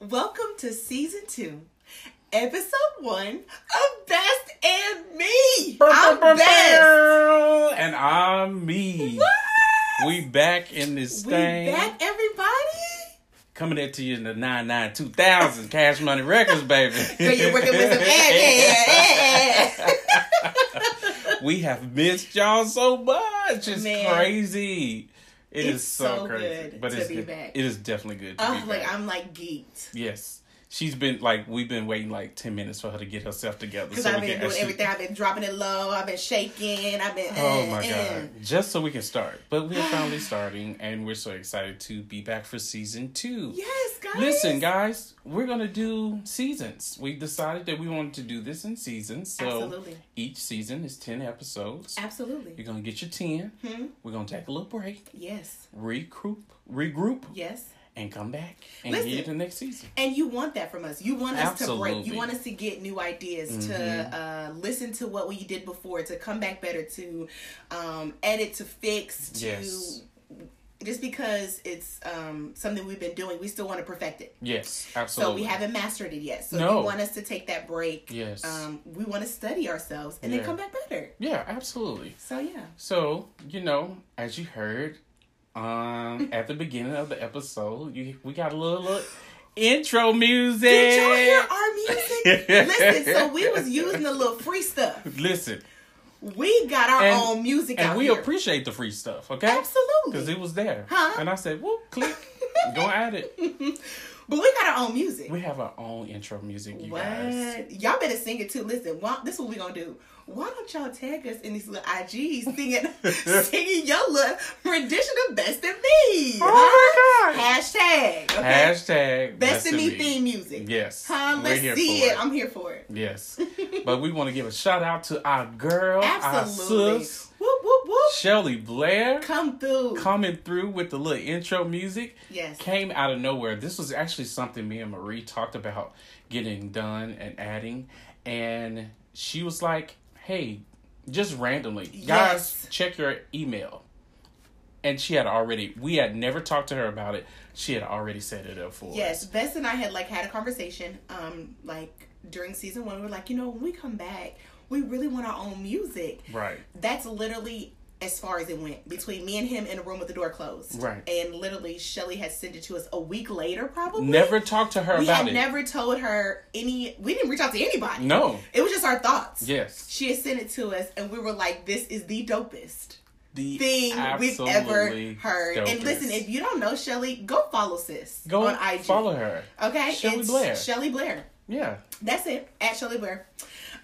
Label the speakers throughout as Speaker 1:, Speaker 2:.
Speaker 1: Welcome to season two, episode one of Best and Me. I'm Best.
Speaker 2: And I'm me.
Speaker 1: What?
Speaker 2: We back in this thing.
Speaker 1: We
Speaker 2: thing.
Speaker 1: back, everybody.
Speaker 2: Coming at to you in the 99 2000 Cash Money Records, baby.
Speaker 1: So you're working with some ad, ad, ad.
Speaker 2: we have missed y'all so much. It's
Speaker 1: Man.
Speaker 2: crazy. It is
Speaker 1: It's
Speaker 2: so,
Speaker 1: so
Speaker 2: crazy.
Speaker 1: good
Speaker 2: but
Speaker 1: to
Speaker 2: it's
Speaker 1: be
Speaker 2: good.
Speaker 1: back.
Speaker 2: It is definitely good to
Speaker 1: Oh, like. I'm like geeked
Speaker 2: yes. She's been like we've been waiting like ten minutes for her to get herself together.
Speaker 1: because
Speaker 2: so
Speaker 1: I've
Speaker 2: we
Speaker 1: been doing
Speaker 2: actually-
Speaker 1: everything. I've been dropping it low. I've been shaking. I've been.
Speaker 2: Oh my
Speaker 1: uh.
Speaker 2: god! Just so we can start, but we're finally starting, and we're so excited to be back for season two.
Speaker 1: Yes, guys.
Speaker 2: Listen, guys, we're gonna do seasons. We decided that we wanted to do this in seasons. So
Speaker 1: Absolutely.
Speaker 2: each season is ten episodes.
Speaker 1: Absolutely.
Speaker 2: You're gonna get your ten.
Speaker 1: Hmm?
Speaker 2: We're gonna take a little break,
Speaker 1: Yes.
Speaker 2: regroup, regroup,
Speaker 1: Yes.
Speaker 2: And come back and
Speaker 1: Listen.
Speaker 2: get the next season.
Speaker 1: And you want that from us. You want us to break. You want us to get new ideas, to
Speaker 2: Mhm.
Speaker 1: uh, listen to what we did before, to come back better, to um, edit, to fix, to
Speaker 2: Yes.
Speaker 1: just because it's um, something we've been doing, we still want to perfect it.
Speaker 2: Yes, absolutely.
Speaker 1: So we haven't mastered it yet. So
Speaker 2: No.
Speaker 1: you want us to take that break.
Speaker 2: Yes.
Speaker 1: Um, we want to study ourselves and
Speaker 2: Yeah.
Speaker 1: then come back better.
Speaker 2: yeah, absolutely.
Speaker 1: So yeah.
Speaker 2: So, you know, as you heard um at the beginning of the episode, you we got a little, little intro music.
Speaker 1: Did y'all hear our music? Listen, so we was using a little free stuff.
Speaker 2: Listen,
Speaker 1: We got our
Speaker 2: And-
Speaker 1: own music
Speaker 2: and we
Speaker 1: here.
Speaker 2: appreciate the free stuff, okay?
Speaker 1: Absolutely.
Speaker 2: Because it was there.
Speaker 1: Huh?
Speaker 2: And I said, whoop, click, go at it.
Speaker 1: But we got our own music.
Speaker 2: We have our own intro music, you
Speaker 1: what?
Speaker 2: guys.
Speaker 1: Y'all better sing it too. Listen, why, this is what we gonna do. Why don't y'all tag us in these little IGs singing, singing your little rendition of Best of Me?
Speaker 2: Oh my God.
Speaker 1: Hashtag. Okay?
Speaker 2: Hashtag
Speaker 1: Best of Me
Speaker 2: Me.
Speaker 1: theme music.
Speaker 2: Yes.
Speaker 1: Huh? Let's see
Speaker 2: for
Speaker 1: it. I'm here for it.
Speaker 2: Yes. but we want to give a shout out to our girl,
Speaker 1: Absolutely.
Speaker 2: our sis,
Speaker 1: Whoop whoop whoop.
Speaker 2: Shelly Blair.
Speaker 1: Come through.
Speaker 2: coming through with the little intro music
Speaker 1: Yes.
Speaker 2: came out of nowhere. This was actually something me and Marie talked about getting done and adding. And she was like, hey, just randomly,
Speaker 1: Yes.
Speaker 2: guys, check your email. And she had already, we had never talked to her about it. She had already set it up for
Speaker 1: Yes,
Speaker 2: us.
Speaker 1: Bess and I had like had a conversation, um, like during season one. We were like, you know, when we come back, we really want our own music.
Speaker 2: Right.
Speaker 1: That's literally as far as it went between me and him in a room with the door closed.
Speaker 2: Right.
Speaker 1: And literally, Shelly had sent it to us a week later, probably.
Speaker 2: Never talked to her
Speaker 1: We
Speaker 2: about
Speaker 1: had
Speaker 2: it.
Speaker 1: never told her any. We didn't reach out to anybody.
Speaker 2: no.
Speaker 1: It was just our thoughts.
Speaker 2: Yes.
Speaker 1: She had sent it to us, and we were like, "This is the dopest."
Speaker 2: The
Speaker 1: thing we've ever heard. And listen, if you don't know Shelly, go follow sis
Speaker 2: Go
Speaker 1: on IG.
Speaker 2: follow her.
Speaker 1: Okay,
Speaker 2: Shelley
Speaker 1: it's
Speaker 2: Blair.
Speaker 1: Shelly Blair.
Speaker 2: Yeah.
Speaker 1: That's it at Shelly Blair,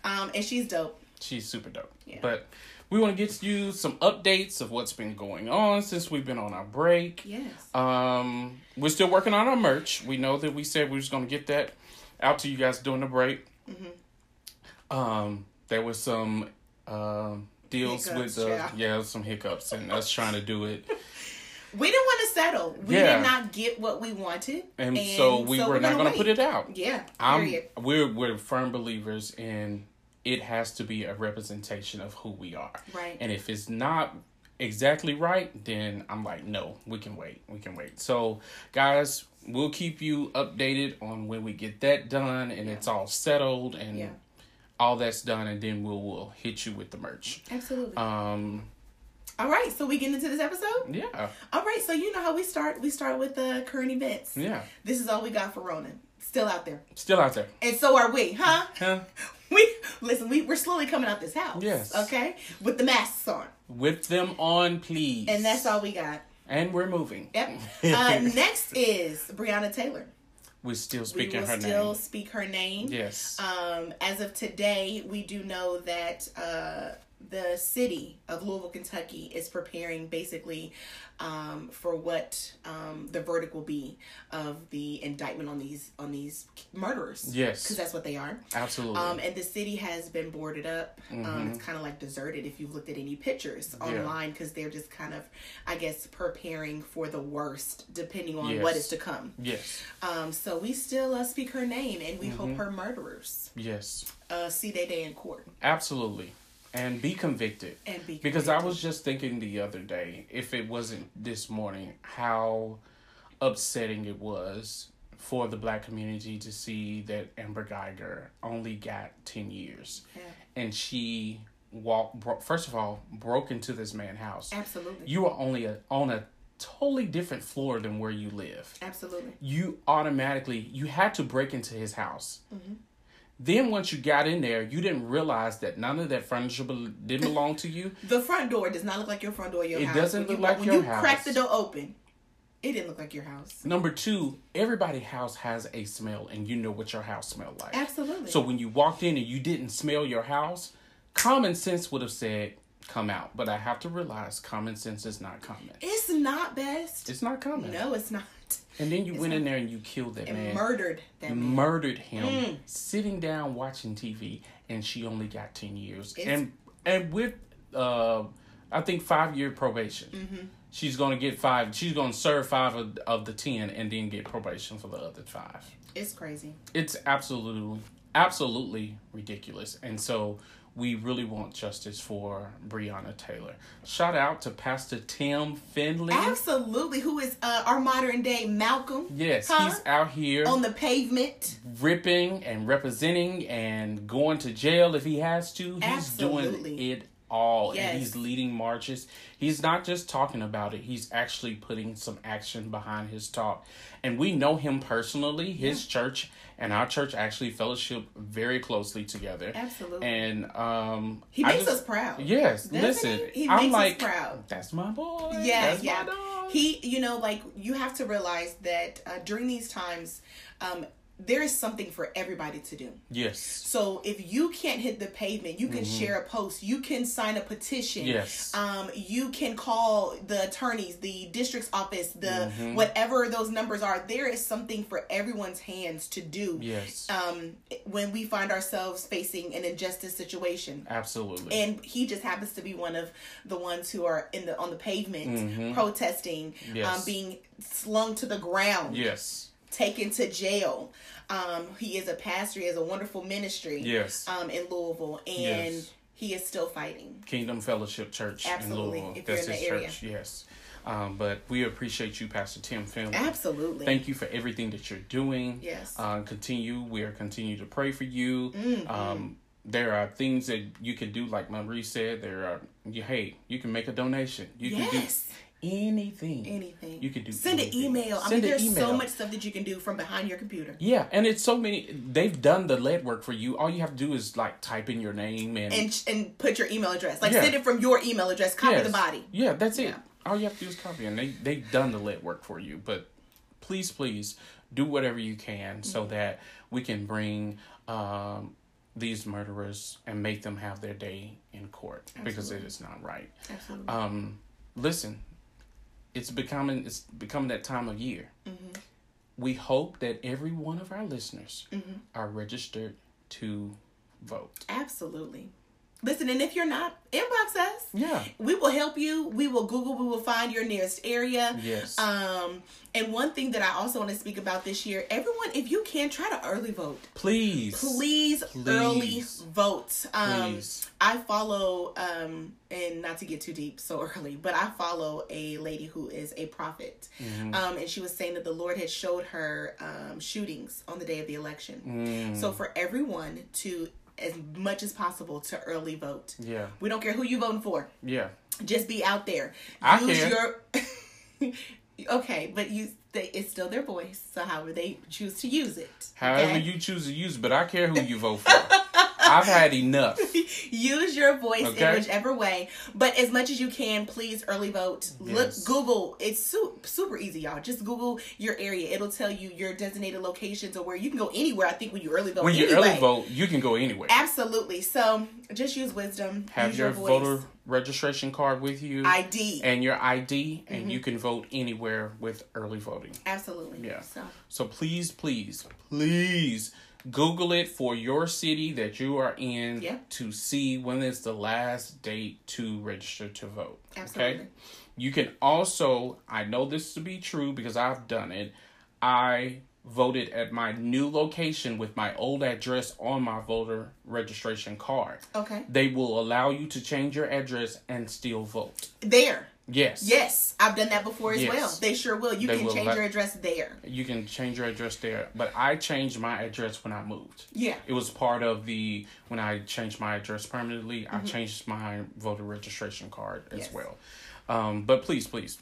Speaker 1: um, and she's dope.
Speaker 2: She's super dope.
Speaker 1: Yeah.
Speaker 2: But we want to get you some updates of what's been going on since we've been on our break.
Speaker 1: Yes.
Speaker 2: Um, we're still working on our merch. We know that we said we was going to get that out to you guys during the break.
Speaker 1: Mm-hmm.
Speaker 2: Um, there was some um deals
Speaker 1: Hiccups,
Speaker 2: with the
Speaker 1: yeah.
Speaker 2: yeah. some hiccups and us trying to do it,
Speaker 1: we didn't want to settle. We
Speaker 2: Yeah.
Speaker 1: did not get what we wanted,
Speaker 2: and, so we were not going to put it out.
Speaker 1: Yeah.
Speaker 2: I'm we're we're firm believers in it has to be a representation of who we are.
Speaker 1: Right.
Speaker 2: And if it's not exactly right, then I'm like, no, we can wait. We can wait. So, guys, we'll keep you updated on when we get that done and it's all settled and
Speaker 1: Yeah.
Speaker 2: all that's done, and then we'll we'll hit you with the merch.
Speaker 1: Absolutely.
Speaker 2: Um,
Speaker 1: All right. So we get into this episode.
Speaker 2: yeah,
Speaker 1: All right. So you know how we start. We start with the current events.
Speaker 2: yeah,
Speaker 1: This is all we got for Ronan. Still out there,
Speaker 2: still out there.
Speaker 1: and so are we, huh?
Speaker 2: Huh?
Speaker 1: We listen. We we're slowly coming out this house.
Speaker 2: Yes.
Speaker 1: Okay. With the masks on,
Speaker 2: With them on, please.
Speaker 1: and that's all we got.
Speaker 2: And we're moving.
Speaker 1: Yep. Uh, next is Breonna Taylor.
Speaker 2: We're still
Speaker 1: We
Speaker 2: speaking
Speaker 1: will
Speaker 2: her
Speaker 1: still
Speaker 2: name.
Speaker 1: speak her name.
Speaker 2: Yes.
Speaker 1: Um, as of today, we do know that uh, the city of Louisville, Kentucky, is preparing basically um, for what um, the verdict will be of the indictment on these on these murderers.
Speaker 2: Yes.
Speaker 1: because that's what they are.
Speaker 2: Absolutely.
Speaker 1: Um, and the city has been boarded up. Um, it's kind of like deserted if you've looked at any pictures
Speaker 2: Mm-hmm. Yeah.
Speaker 1: online because they're just kind of, I guess, preparing for the worst depending on
Speaker 2: Yes.
Speaker 1: what is to come.
Speaker 2: yes.
Speaker 1: Um, so we still uh, speak her name and we
Speaker 2: Mm-hmm.
Speaker 1: hope her murderers
Speaker 2: Yes.
Speaker 1: uh, see their day in court
Speaker 2: Absolutely. And be convicted.
Speaker 1: and be
Speaker 2: Because I was just thinking the other day, if it wasn't this morning, how upsetting it was for the black community to see that Amber Guyger only got 10 years.
Speaker 1: Yeah.
Speaker 2: And she walked, bro- first of all, broke into this man's house.
Speaker 1: Absolutely.
Speaker 2: You are only a, on a totally different floor than where you live.
Speaker 1: Absolutely.
Speaker 2: You automatically, you had to break into his house.
Speaker 1: Mm-hmm.
Speaker 2: Then once you got in there, you didn't realize that none of that furniture bel didn't belong to you.
Speaker 1: The front door does not look like your front door your
Speaker 2: It
Speaker 1: house.
Speaker 2: doesn't
Speaker 1: When
Speaker 2: look
Speaker 1: you,
Speaker 2: like
Speaker 1: when
Speaker 2: your
Speaker 1: you
Speaker 2: house.
Speaker 1: crack the door open, it didn't look like your house.
Speaker 2: Number two, everybody's house has a smell, and you know what your house smelled like.
Speaker 1: Absolutely.
Speaker 2: So when you walked in and you didn't smell your house, common sense would have said, "Come out." But I have to realize common sense is not common.
Speaker 1: it's not best.
Speaker 2: It's not common.
Speaker 1: no, it's not.
Speaker 2: And then you went in there and you killed that
Speaker 1: And
Speaker 2: man.
Speaker 1: murdered that man.
Speaker 2: murdered him
Speaker 1: Mm.
Speaker 2: sitting down watching TV and she only got 10 years
Speaker 1: It's-
Speaker 2: and and with uh I think 5 year probation.
Speaker 1: Mm-hmm.
Speaker 2: She's going to get 5 she's going to serve 5 of, of the 10 and then get probation for the other 5.
Speaker 1: It's crazy.
Speaker 2: It's absolutely absolutely ridiculous. And so we really want justice for Breonna Taylor. Shout out to Pastor Tim Findley.
Speaker 1: Absolutely. Who is uh, our modern day Malcolm?
Speaker 2: Yes,
Speaker 1: Huh?
Speaker 2: he's out here
Speaker 1: On the pavement.
Speaker 2: ripping and representing and going to jail if he has to. He's
Speaker 1: Absolutely.
Speaker 2: doing it all.
Speaker 1: Yes.
Speaker 2: And he's leading marches. He's not just talking about it, he's actually putting some action behind his talk. And we know him personally. His church and our church actually fellowship very closely together.
Speaker 1: Absolutely.
Speaker 2: And um
Speaker 1: He makes
Speaker 2: just-
Speaker 1: us proud.
Speaker 2: Yes,
Speaker 1: Doesn't
Speaker 2: listen.
Speaker 1: he? He
Speaker 2: I'm
Speaker 1: makes us
Speaker 2: like
Speaker 1: proud.
Speaker 2: that's my boy.
Speaker 1: Yeah,
Speaker 2: that's
Speaker 1: yeah. He, you know, like you have to realize that uh, during these times, um, there is something for everybody to do.
Speaker 2: yes.
Speaker 1: So if you can't hit the pavement, you can share a post, you can sign a petition.
Speaker 2: Mm-hmm. Yes.
Speaker 1: Um, you can call the attorneys, the district's office, the
Speaker 2: Mm-hmm.
Speaker 1: whatever those numbers are. There is something for everyone's hands to do.
Speaker 2: Yes.
Speaker 1: Um, when we find ourselves facing an injustice situation
Speaker 2: Absolutely.
Speaker 1: and he just happens to be one of the ones who are in the on the pavement protesting
Speaker 2: Mm-hmm. Yes.
Speaker 1: um, being slung to the ground
Speaker 2: yes.
Speaker 1: Taken to jail um, he is a pastor he has a wonderful ministry
Speaker 2: Yes.
Speaker 1: um, in louisville and
Speaker 2: Yes.
Speaker 1: he is still fighting
Speaker 2: Kingdom Fellowship Church
Speaker 1: Absolutely,
Speaker 2: in Louisville.
Speaker 1: if
Speaker 2: That's
Speaker 1: in
Speaker 2: his
Speaker 1: area.
Speaker 2: church. Yes. Um, but we appreciate you, Pastor Tim Findley.
Speaker 1: absolutely
Speaker 2: Thank you for everything that you're doing.
Speaker 1: Yes.
Speaker 2: Uh, continue. We are continue to pray for you.
Speaker 1: Mm-hmm.
Speaker 2: Um, there are things that you can do, like Marie said. There are. You, hey, you can make a donation. You can
Speaker 1: yes
Speaker 2: do anything.
Speaker 1: anything
Speaker 2: You can do
Speaker 1: send an
Speaker 2: anything.
Speaker 1: email i mean
Speaker 2: an
Speaker 1: there's so much stuff that you can do from behind your computer
Speaker 2: Yeah, and it's so many. They've done the lead work for you. All you have to do is like type in your name and
Speaker 1: and and put your email address like
Speaker 2: Yeah.
Speaker 1: send it from your email address copy
Speaker 2: Yes.
Speaker 1: the body
Speaker 2: Yeah, that's it.
Speaker 1: Yeah.
Speaker 2: All you have to do is copy, and they they've done the lead work for you. But please, please do whatever you can so
Speaker 1: Mm-hmm.
Speaker 2: that we can bring um, these murderers and make them have their day in court because it is not right.
Speaker 1: absolutely
Speaker 2: Um, listen, it's becoming it's becoming that time of year.
Speaker 1: Mm-hmm.
Speaker 2: We hope that every one of our listeners
Speaker 1: Mm-hmm.
Speaker 2: are registered to vote.
Speaker 1: absolutely listen and if you're not inbox us
Speaker 2: Yeah.
Speaker 1: we will help you we will google we will find your nearest area
Speaker 2: Yes.
Speaker 1: um and one thing that i also want to speak about this year everyone if you can try to early vote
Speaker 2: please.
Speaker 1: please, early
Speaker 2: Please.
Speaker 1: vote um
Speaker 2: Please.
Speaker 1: i follow um and not to get too deep so early but i follow a lady who is a prophet
Speaker 2: Mm-hmm.
Speaker 1: um and she was saying that the lord had showed her um shootings on the day of the election
Speaker 2: Mm.
Speaker 1: so for everyone to as much as possible to early vote
Speaker 2: Yeah.
Speaker 1: we don't care who you voting for
Speaker 2: Yeah.
Speaker 1: just be out there.
Speaker 2: I
Speaker 1: Use
Speaker 2: care.
Speaker 1: your Okay, but you they, it's still their voice. So however they choose to use it.
Speaker 2: However
Speaker 1: okay?
Speaker 2: you choose to use, it, but I care who you vote for. I've had enough.
Speaker 1: use your voice
Speaker 2: Okay.
Speaker 1: in whichever way. But as much as you can, please early vote. Look Google. It's su- super easy, y'all. Just Google your area. It'll tell you your designated locations or where you can go anywhere. I think when you early vote.
Speaker 2: When you
Speaker 1: anyway.
Speaker 2: early vote, you can go anywhere.
Speaker 1: Absolutely. So just use wisdom.
Speaker 2: Have
Speaker 1: use
Speaker 2: your,
Speaker 1: your,
Speaker 2: voter registration card with you
Speaker 1: ID.
Speaker 2: and your ID, and
Speaker 1: Mm-hmm.
Speaker 2: you can vote anywhere with early voting.
Speaker 1: Absolutely.
Speaker 2: Yeah.
Speaker 1: So
Speaker 2: So please, please, please Google it for your city that you are in
Speaker 1: Yeah.
Speaker 2: to see when is the last date to register to vote.
Speaker 1: Absolutely.
Speaker 2: Okay. You can also, I know this to be true because I've done it. I voted at my new location with my old address on my voter registration card.
Speaker 1: okay.
Speaker 2: They will allow you to change your address and still vote.
Speaker 1: There.
Speaker 2: Yes.
Speaker 1: Yes, I've done that before as
Speaker 2: Yes.
Speaker 1: well. They sure will. You
Speaker 2: They
Speaker 1: can
Speaker 2: will
Speaker 1: change
Speaker 2: let-
Speaker 1: your address there.
Speaker 2: You can change your address there, but I changed my address when I moved.
Speaker 1: Yeah.
Speaker 2: It was part of the when I changed my address permanently. I
Speaker 1: Mm-hmm.
Speaker 2: changed my voter registration card as
Speaker 1: Yes.
Speaker 2: well. Um, but please, please,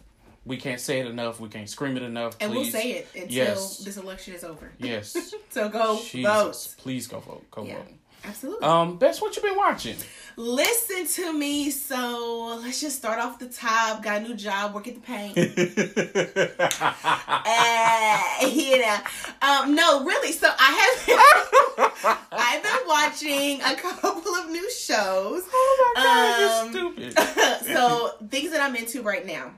Speaker 2: we can't say it enough. We can't scream it enough.
Speaker 1: And we'll say it until
Speaker 2: Yes.
Speaker 1: this election is over.
Speaker 2: Yes.
Speaker 1: So go
Speaker 2: Jesus,
Speaker 1: vote.
Speaker 2: please go vote. Go
Speaker 1: Yeah.
Speaker 2: vote.
Speaker 1: Absolutely.
Speaker 2: Um, that's what you've been watching.
Speaker 1: Listen to me. So let's just start off the top. Got a new job, work at the paint. uh, you know, um, no, really. So I have I've been watching a couple of new shows.
Speaker 2: oh my god,
Speaker 1: Um,
Speaker 2: you're stupid.
Speaker 1: so things that I'm into right now.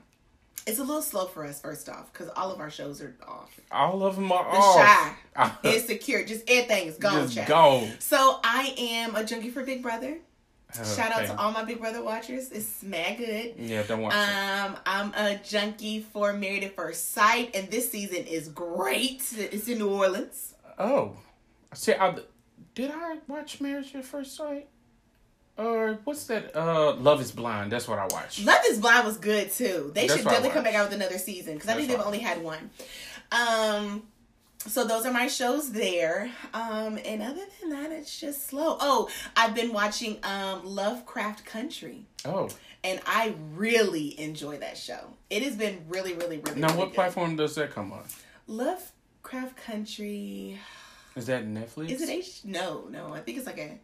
Speaker 1: It's a little slow for us, first off, because all of our shows are off.
Speaker 2: All of them are
Speaker 1: The
Speaker 2: off.
Speaker 1: Chi, insecure, just everything is gone.
Speaker 2: Just.
Speaker 1: So I am a junkie for Big Brother. Shout out to all my Big Brother watchers. It's mad good.
Speaker 2: Yeah, don't watch it.
Speaker 1: Um, I'm a junkie for Married at First Sight, and this season is great. It's in New Orleans.
Speaker 2: Oh, see, I, did I watch Marriage at First Sight? Or what's that? Uh, Love Is Blind. That's what I watched.
Speaker 1: Love is Blind was good too. They
Speaker 2: That's
Speaker 1: should definitely come back out with another season because I think they've only had one. Um, so those are my shows there. Um, and other than that, it's just slow. Oh, I've been watching um Lovecraft Country.
Speaker 2: Oh,
Speaker 1: and I really enjoy that show. It has been really, really, really.
Speaker 2: now
Speaker 1: really
Speaker 2: what
Speaker 1: good.
Speaker 2: platform does that come on?
Speaker 1: Lovecraft Country.
Speaker 2: Is that Netflix?
Speaker 1: Is it H? No, no. I think it's like a.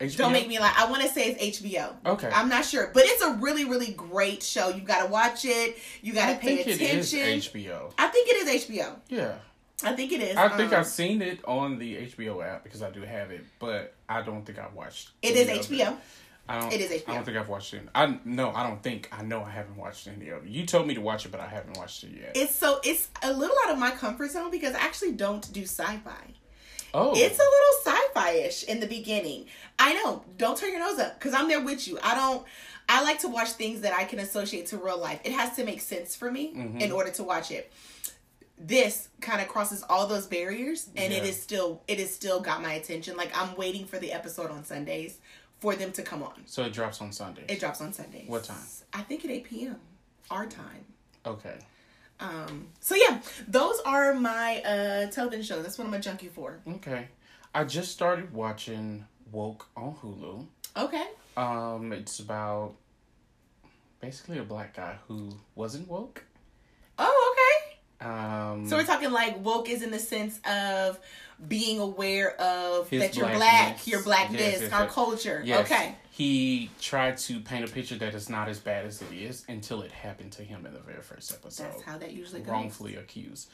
Speaker 2: HBO?
Speaker 1: Don't make me lie. I want to say it's HBO.
Speaker 2: Okay.
Speaker 1: I'm not sure, but it's a really, really great show. You got to watch it. You got to pay
Speaker 2: think it is
Speaker 1: attention.
Speaker 2: HBO.
Speaker 1: I think it is HBO.
Speaker 2: Yeah.
Speaker 1: I think it is.
Speaker 2: I think
Speaker 1: um,
Speaker 2: I've seen it on the HBO app because I do have it, but I don't think I've watched.
Speaker 1: It is HBO.
Speaker 2: I don't.
Speaker 1: It is HBO.
Speaker 2: I don't think I've watched it. I no. I don't think. I know I haven't watched any of it. You told me to watch it, but I haven't watched it yet.
Speaker 1: It's so it's a little out of my comfort zone because I actually don't do sci-fi.
Speaker 2: oh,
Speaker 1: It's a little sci-fi-ish in the beginning. I know. Don't turn your nose up because I'm there with you. I don't. I like to watch things that I can associate to real life. It has to make sense for me
Speaker 2: Mm-hmm.
Speaker 1: in order to watch it. This kind of crosses all those barriers, and it
Speaker 2: Yeah.
Speaker 1: is still it is still got my attention. Like I'm waiting for the episode on Sundays for them to come on.
Speaker 2: so it drops on Sunday.
Speaker 1: It drops on Sundays.
Speaker 2: What time?
Speaker 1: I think at eight p.m. our time.
Speaker 2: okay.
Speaker 1: Um. So yeah, those are my uh television shows. That's what I'm a junkie for.
Speaker 2: Okay. I just started watching Woke on Hulu.
Speaker 1: Okay.
Speaker 2: Um, it's about basically a black guy who wasn't woke.
Speaker 1: Oh, okay.
Speaker 2: Um,
Speaker 1: So we're talking like woke is in the sense of being aware of that you're black, your blackness,
Speaker 2: Yes, yes,
Speaker 1: our
Speaker 2: yes.
Speaker 1: culture.
Speaker 2: yes,
Speaker 1: Okay.
Speaker 2: He tried to paint a picture that is not as bad as it is until it happened to him in the very first episode.
Speaker 1: That's how that usually goes.
Speaker 2: wrongfully accused.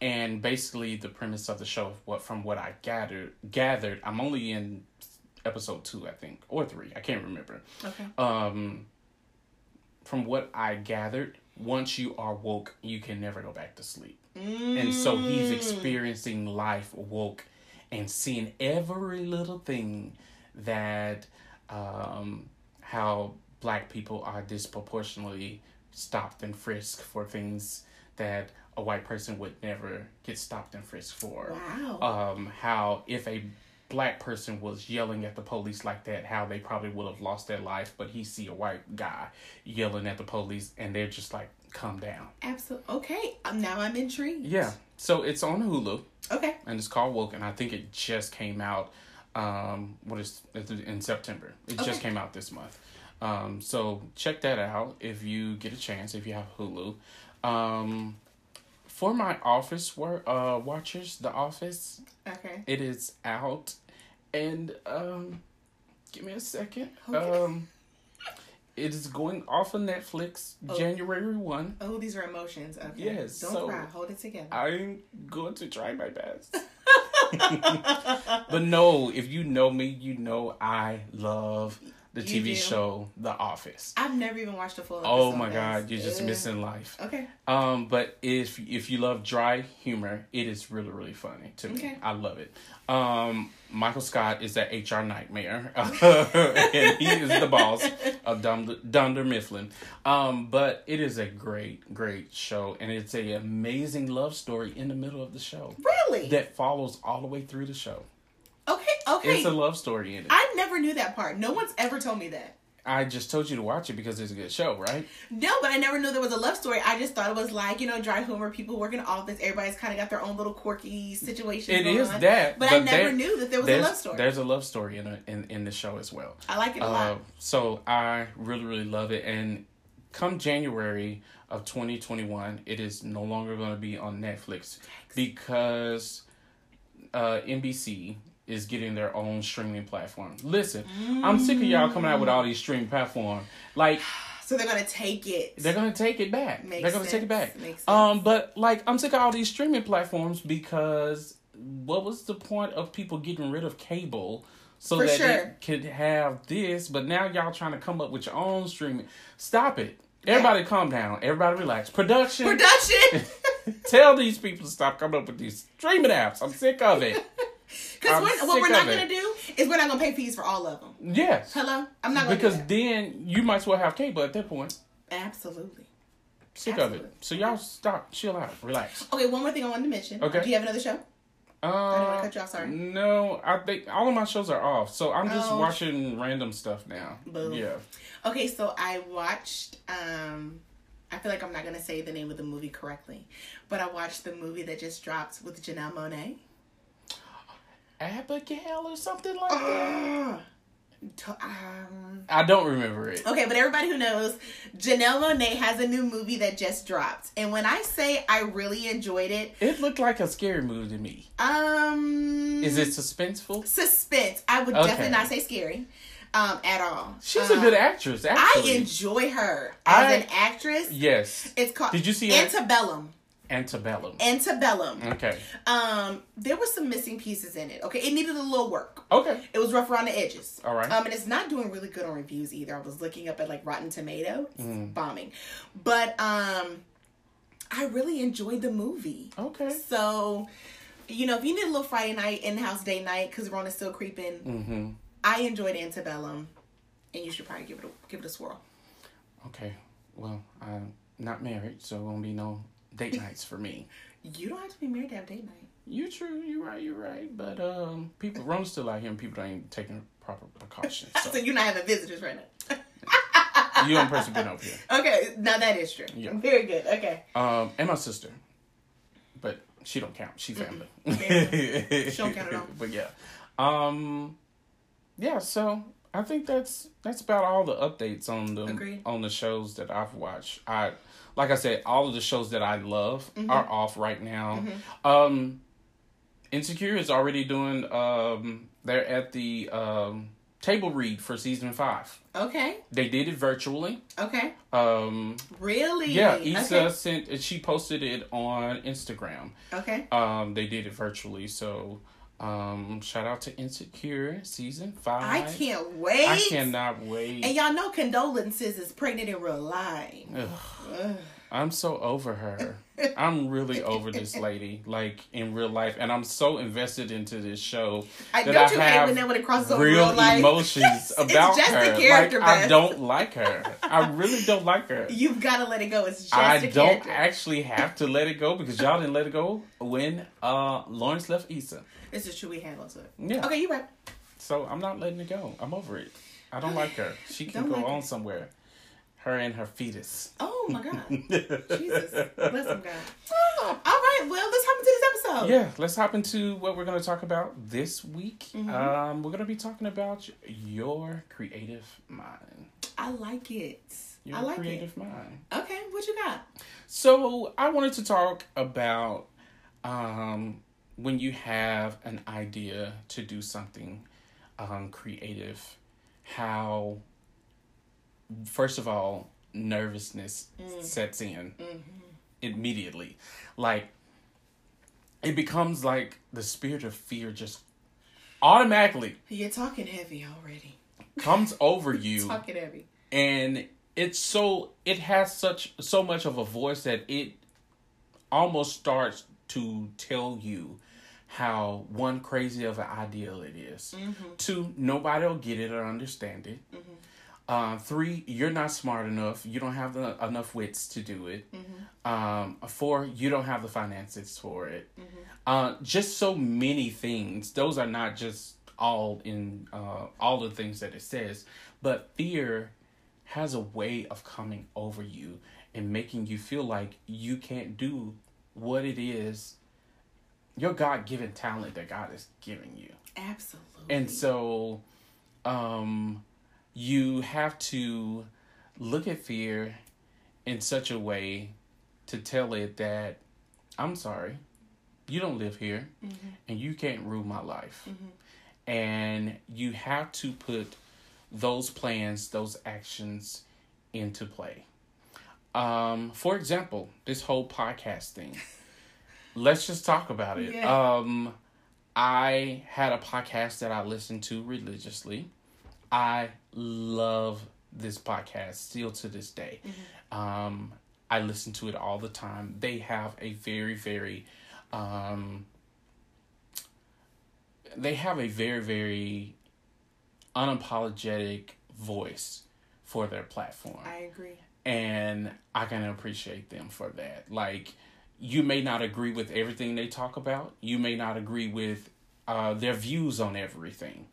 Speaker 2: And basically, the premise of the show, what from what I gathered, gathered, I'm only in episode two, I think, or three, I can't remember.
Speaker 1: Okay.
Speaker 2: Um, from what I gathered, once you are woke, you can never go back to sleep. And so he's experiencing life woke and seeing every little thing that um, how black people are disproportionately stopped and frisked for things that a white person would never get stopped and frisked for.
Speaker 1: Wow.
Speaker 2: Um, how if a black person was yelling at the police like that, how they probably would have lost their life, but he see a white guy yelling at the police and they're just like, calm down.
Speaker 1: Absolutely. Okay. Um, now I'm intrigued.
Speaker 2: Yeah. So it's on Hulu
Speaker 1: Okay.
Speaker 2: and it's called Woke, and I think it just came out. Um, what is in September? It just came out this month. Um, so check that out if you get a chance if you have Hulu. Um, for my Office work uh watchers, The Office,
Speaker 1: Okay.
Speaker 2: it is out, and um, give me a second.
Speaker 1: Okay.
Speaker 2: Um, it is going off of Netflix
Speaker 1: Oh.
Speaker 2: January one.
Speaker 1: Oh, these are emotions. Okay.
Speaker 2: Yes,
Speaker 1: Don't
Speaker 2: so-
Speaker 1: cry. Hold it together.
Speaker 2: I'm going to try my best. but no, if you know me, you know I love the
Speaker 1: You
Speaker 2: TV
Speaker 1: do.
Speaker 2: show The Office.
Speaker 1: I've never even watched a full episode.
Speaker 2: Oh my
Speaker 1: guys.
Speaker 2: god, you're just
Speaker 1: Ugh.
Speaker 2: missing life.
Speaker 1: Okay.
Speaker 2: Um, but if if you love dry humor, it is really really funny to me.
Speaker 1: Okay.
Speaker 2: I love it. Um, Michael Scott is that HR nightmare, and he is the boss of Dunder, Dunder Mifflin. Um, but it is a great great show, and it's a amazing love story in the middle of the show
Speaker 1: Really?
Speaker 2: that follows all the way through the show.
Speaker 1: Okay.
Speaker 2: It's a love story in it.
Speaker 1: I never knew that part. No one's ever told me that.
Speaker 2: I just told you to watch it because it's a good show, right?
Speaker 1: No, but I never knew there was a love story. I just thought it was like you know dry humor. People work in office. Everybody's kind of got their own little quirky situation.
Speaker 2: It is
Speaker 1: on.
Speaker 2: that,
Speaker 1: but, I never
Speaker 2: there-
Speaker 1: knew that there was a love story.
Speaker 2: there's a love story in, a, in in the show as well.
Speaker 1: I like it a
Speaker 2: Uh,
Speaker 1: lot.
Speaker 2: so I really really love it, and come January of 2021, it is no longer going to be on Netflix because uh, NBC is getting their own streaming platform. Listen, I'm sick of y'all coming out with all these streaming platforms. Like
Speaker 1: So they're gonna take it.
Speaker 2: they're gonna take it back.
Speaker 1: Makes
Speaker 2: they're gonna take it back. Um, but like I'm sick of all these streaming platforms because what was the point of people getting rid of cable so
Speaker 1: For
Speaker 2: that
Speaker 1: sure.
Speaker 2: they could have this? But now y'all trying to come up with your own streaming. Stop it. Everybody calm down. Everybody relax. Production.
Speaker 1: Production.
Speaker 2: tell these people to stop coming up with these streaming apps. I'm sick of it.
Speaker 1: Because what we're not gonna do is we're not gonna pay fees for all of them.
Speaker 2: Yes.
Speaker 1: Hello, I'm not gonna
Speaker 2: Because then you might as well have cable at that point.
Speaker 1: absolutely.
Speaker 2: Sick of it. So y'all stop, chill out, relax.
Speaker 1: Okay, one more thing I wanted to mention.
Speaker 2: Okay.
Speaker 1: Do you have another show?
Speaker 2: Uh,
Speaker 1: wanna cut you off, sorry.
Speaker 2: No, I think all of my shows are off, so I'm just
Speaker 1: Oh.
Speaker 2: watching random stuff now.
Speaker 1: Boo.
Speaker 2: Yeah.
Speaker 1: Okay, so I watched. um I feel like I'm not gonna say the name of the movie correctly, but I watched the movie that just dropped with Janelle Monáe.
Speaker 2: Abigail or something like that.
Speaker 1: To- um,
Speaker 2: I don't remember it.
Speaker 1: Okay, but everybody who knows, Janelle Monáe has a new movie that just dropped, and when I say I really enjoyed it,
Speaker 2: It looked like a scary movie to me.
Speaker 1: um,
Speaker 2: Is it suspenseful?
Speaker 1: suspense? I would
Speaker 2: Okay.
Speaker 1: definitely not say scary, um, at all.
Speaker 2: She's
Speaker 1: Um,
Speaker 2: a good actress,
Speaker 1: I enjoy her as
Speaker 2: I-
Speaker 1: an actress.
Speaker 2: yes.
Speaker 1: It's called.
Speaker 2: Did you see?
Speaker 1: Antebellum?
Speaker 2: Antebellum.
Speaker 1: Antebellum.
Speaker 2: Okay.
Speaker 1: Um, there were some missing pieces in it. Okay, it needed a little work.
Speaker 2: Okay.
Speaker 1: It was rough around the edges.
Speaker 2: All right.
Speaker 1: Um, and it's not doing really good on reviews either. I was looking up at like Rotten Tomato,
Speaker 2: Mm.
Speaker 1: bombing. But um, I really enjoyed the movie.
Speaker 2: Okay.
Speaker 1: So, you know, if you need a little Friday night in house day night because Rona's still creeping,
Speaker 2: Mm-hmm.
Speaker 1: I enjoyed Antebellum, and you should probably give it a, give it a swirl.
Speaker 2: Okay. Well, I'm not married, so it won't be no date nights for me.
Speaker 1: You don't have to be married to have date night.
Speaker 2: You true, you right, you right. But um people Rome's still out here and people ain't taking proper precautions.
Speaker 1: So,
Speaker 2: So
Speaker 1: you're not having visitors right now.
Speaker 2: you don't person been over here.
Speaker 1: Okay, now that is true.
Speaker 2: Yeah.
Speaker 1: Very good. Okay.
Speaker 2: Um and my sister. But she don't count. She family.
Speaker 1: She don't count at all.
Speaker 2: But yeah. Um yeah, so I think that's that's about all the updates on the
Speaker 1: Agreed.
Speaker 2: on the shows that I've watched. I like I said, all of the shows that I love
Speaker 1: Mm-hmm.
Speaker 2: are off right now. Um Insecure is already doing um they're at the um table read for season five.
Speaker 1: Okay.
Speaker 2: They did it virtually.
Speaker 1: Okay.
Speaker 2: Um
Speaker 1: Really?
Speaker 2: yeah, Issa
Speaker 1: Okay.
Speaker 2: sent she posted it on Instagram.
Speaker 1: okay.
Speaker 2: Um, they did it virtually, so um, shout out to Insecure season five.
Speaker 1: I can't wait.
Speaker 2: I cannot wait.
Speaker 1: And y'all know condolences is pregnant in real life.
Speaker 2: Ugh,
Speaker 1: Ugh.
Speaker 2: I'm so over her. I'm really over this lady, like in real life, and I'm so invested into this show
Speaker 1: I
Speaker 2: that
Speaker 1: don't you
Speaker 2: I
Speaker 1: hate
Speaker 2: have
Speaker 1: when that when it crosses over
Speaker 2: real
Speaker 1: real life.
Speaker 2: emotions
Speaker 1: It's
Speaker 2: about
Speaker 1: just
Speaker 2: her.
Speaker 1: a character,
Speaker 2: like I don't like her. I really don't like her.
Speaker 1: You've got to let it go. It's just
Speaker 2: I don't
Speaker 1: character.
Speaker 2: actually have to let it go because y'all didn't let it go when uh Lawrence left Issa.
Speaker 1: This is true. We handle it.
Speaker 2: Yeah.
Speaker 1: Okay, you right.
Speaker 2: So I'm not letting it go. I'm over it. I don't like her. She can
Speaker 1: Don't
Speaker 2: go
Speaker 1: like
Speaker 2: on
Speaker 1: her.
Speaker 2: somewhere. Her and her fetus.
Speaker 1: Oh my God. Jesus. Bless him, God. All right. Well, let's hop into this episode.
Speaker 2: Yeah, let's hop into what we're going to talk about this week.
Speaker 1: Mm-hmm.
Speaker 2: Um, we're going to be talking about your creative mind.
Speaker 1: I like it.
Speaker 2: Your
Speaker 1: I like
Speaker 2: creative mind.
Speaker 1: it. Okay, what you got?
Speaker 2: So I wanted to talk about um, when you have an idea to do something um, creative, how first of all nervousness sets in immediately, like it becomes like the spirit of fear just automatically
Speaker 1: You're talking heavy already.
Speaker 2: comes over you
Speaker 1: Talking heavy.
Speaker 2: and it's so it has such so much of a voice that it almost starts to tell you how one crazy of an ideal it is. Two, nobody will get it or understand it. Uh, three, you're not smart enough. You don't have the, enough wits to do it. Um, four, you don't have the finances for it. Uh, just so many things. Those are not just all in uh, all the things that it says, but fear has a way of coming over you and making you feel like you can't do what it is your god-given talent that god is giving you.
Speaker 1: Absolutely.
Speaker 2: and so um you have to look at fear in such a way to tell it that i'm sorry you don't live here and you can't rule my life. And you have to put those plans those actions into play um for example this whole podcast thing. Let's just talk about it.
Speaker 1: Yeah.
Speaker 2: um i had a podcast that i listened to religiously. I love this podcast still to this day. Um i listen to it all the time. They have a very very um they have a very very unapologetic voice for their platform.
Speaker 1: I agree.
Speaker 2: And I can appreciate them for that. Like, you may not agree with everything they talk about. You may not agree with uh, their views on everything,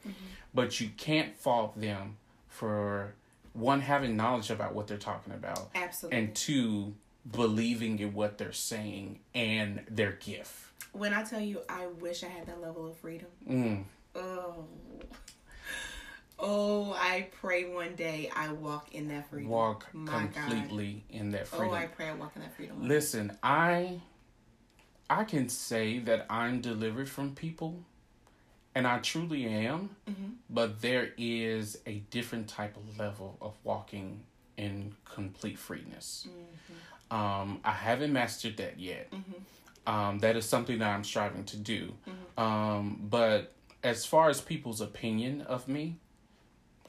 Speaker 2: but you can't fault them for one having knowledge about what they're talking about,
Speaker 1: Absolutely.
Speaker 2: and two believing in what they're saying and their gift.
Speaker 1: when I tell you, I wish I had that level of freedom.
Speaker 2: Mm.
Speaker 1: Oh. Oh, I pray one day I walk in that freedom.
Speaker 2: Walk
Speaker 1: My God.
Speaker 2: completely in that freedom. Oh.
Speaker 1: I pray I walk in that freedom.
Speaker 2: Listen, I I can say that I'm delivered from people and I truly am,
Speaker 1: Mm-hmm.
Speaker 2: but there is a different type of level of walking in complete freeness.
Speaker 1: Mm-hmm.
Speaker 2: Um, I haven't mastered that yet. Um, that is something that I'm striving to do.
Speaker 1: Mm-hmm.
Speaker 2: Um, but as far as people's opinion of me,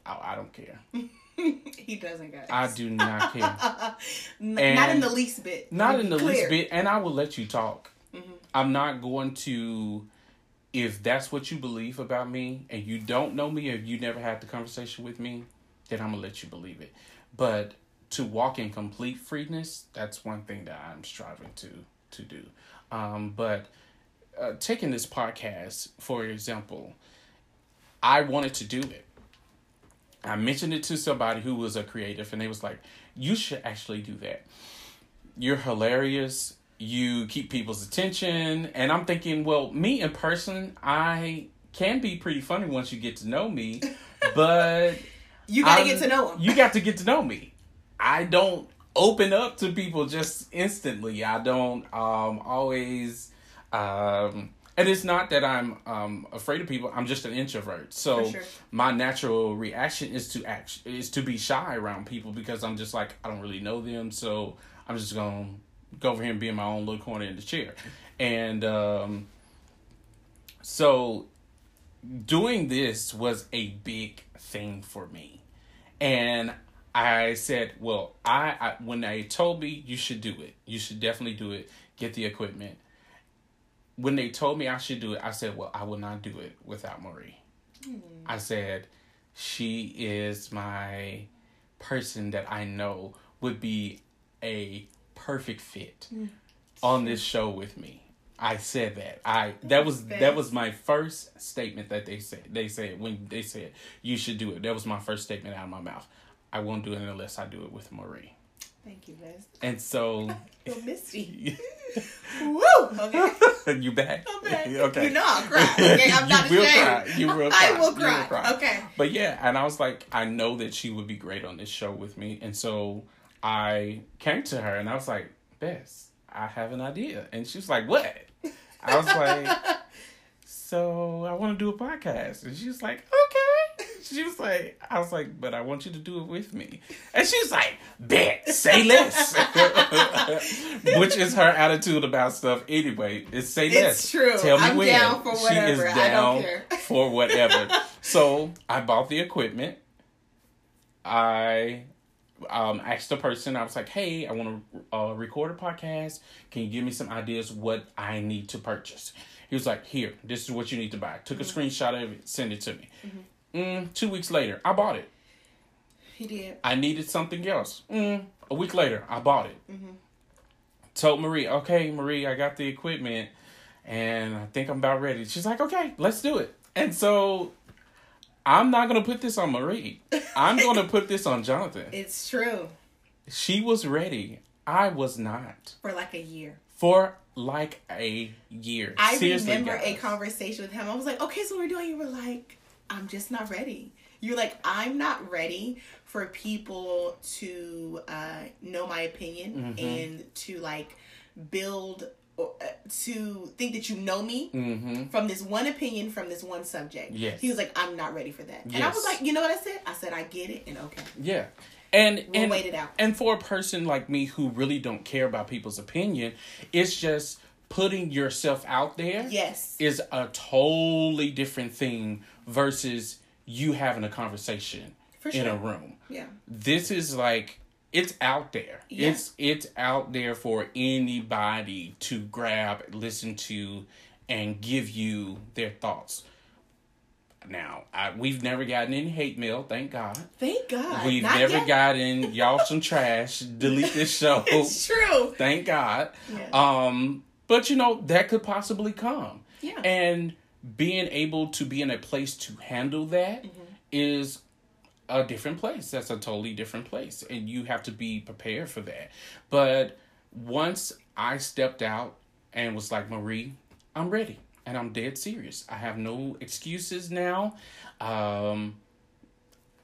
Speaker 2: I, I don't care.
Speaker 1: he doesn't, guys.
Speaker 2: I do not care.
Speaker 1: N- not in the least bit.
Speaker 2: Not in the
Speaker 1: clear.
Speaker 2: least bit, and I will let you talk.
Speaker 1: Mm-hmm.
Speaker 2: I'm not going to, if that's what you believe about me, and you don't know me, or you never had the conversation with me, then I'm gonna let you believe it. But to walk in complete freeness, that's one thing that I'm striving to to do. Um, but uh, taking this podcast, for example, I wanted to do it. I mentioned it to somebody who was a creative, and they was like, "You should actually do that. You're hilarious. You keep people's attention." And I'm thinking, well, me in person, I can be pretty funny once you get to know me, but
Speaker 1: You gotta
Speaker 2: I'm-
Speaker 1: get to know him.
Speaker 2: You got to get to know me. I don't open up to people just instantly. I don't um always um and it's not that I'm um afraid of people. I'm just an introvert. So
Speaker 1: sure.
Speaker 2: my natural reaction is to act is to be shy around people because I'm just like I don't really know them. So I'm just gonna go over here and be in my own little corner in the chair. And um so doing this was a big thing for me. And I said, well, I, I when they told me you should do it, you should definitely do it, get the equipment. When they told me I should do it, I said, well, I will not do it without Marie. Hmm. I said, she is my person that I know would be a perfect fit hmm. on this show with me. I said that. I that was that was my first statement that they said. They said when they said you should do it. That was my first statement out of my mouth. I won't do it unless I do it with Marie.
Speaker 1: Thank you, guys.
Speaker 2: And so
Speaker 1: Feel misty. Woo! Okay.
Speaker 2: you back?
Speaker 1: I'm back.
Speaker 2: okay.
Speaker 1: You know I'll cry. Okay, I'm not
Speaker 2: you will
Speaker 1: ashamed.
Speaker 2: cry. You will cry.
Speaker 1: I will
Speaker 2: You
Speaker 1: cry. Okay.
Speaker 2: But yeah, and I was like, I know that she would be great on this show with me, and so I came to her and I was like, Bess, I have an idea, and she was like, What? I was like, So I want to do a podcast, and she was like, Okay. She was like, I was like, but I want you to do it with me, and she was like, Bet, say less, which is her attitude about stuff anyway. Is say less.
Speaker 1: It's true.
Speaker 2: Tell me
Speaker 1: I'm
Speaker 2: when.
Speaker 1: down for
Speaker 2: She
Speaker 1: whatever.
Speaker 2: is
Speaker 1: I don't
Speaker 2: down
Speaker 1: care.
Speaker 2: for whatever. so I bought the equipment. I um, asked the person. I was like, "Hey, I want to uh, record a podcast. Can you give me some ideas what I need to purchase?" He was like, "Here, this is what you need to buy." Took a
Speaker 1: Mm-hmm.
Speaker 2: screenshot of it, send it to me. Mm, two weeks later, I bought it.
Speaker 1: He did.
Speaker 2: I needed something else. Mm, a week later, I bought it.
Speaker 1: Mm-hmm.
Speaker 2: Told Marie, okay, Marie, I got the equipment and I think I'm about ready. She's like, okay, let's do it. And so I'm not gonna put this on Marie. I'm gonna put this on Jonathan.
Speaker 1: It's true.
Speaker 2: She was ready. I was not.
Speaker 1: For like a year.
Speaker 2: For like a year.
Speaker 1: I
Speaker 2: Seriously,
Speaker 1: remember a conversation with him. I was like, okay, so we're doing. You were like, I'm just not ready. You're like, I'm not ready for people to uh, know my opinion
Speaker 2: Mm-hmm.
Speaker 1: and to like build or uh, to think that you know me
Speaker 2: Mhm.
Speaker 1: from this one opinion from this one subject.
Speaker 2: Yes.
Speaker 1: He was like, I'm not ready for that. And I was like, you know what I said? I said, I get it and okay.
Speaker 2: Yeah. And
Speaker 1: We'll
Speaker 2: and,
Speaker 1: wait it out.
Speaker 2: and for a person like me who really don't care about people's opinion, it's just putting yourself out there
Speaker 1: Yes.
Speaker 2: is a totally different thing versus you having a conversation
Speaker 1: For
Speaker 2: in a room.
Speaker 1: Yeah.
Speaker 2: This is like it's out there.
Speaker 1: Yeah.
Speaker 2: It's it's out there for anybody to grab, listen to, and give you their thoughts. Now, I, we've never gotten any hate mail, thank God.
Speaker 1: Thank God.
Speaker 2: We've
Speaker 1: Not
Speaker 2: never
Speaker 1: yet.
Speaker 2: gotten y'all some trash. Delete this show.
Speaker 1: It's true.
Speaker 2: Thank God.
Speaker 1: Yeah.
Speaker 2: Um, but you know that could possibly come.
Speaker 1: Yeah.
Speaker 2: And being able to be in a place to handle that is
Speaker 1: Mm-hmm.
Speaker 2: a different place. That's a totally different place, and you have to be prepared for that. But once I stepped out and was like, Marie, I'm ready, and I'm dead serious. I have no excuses now. Um,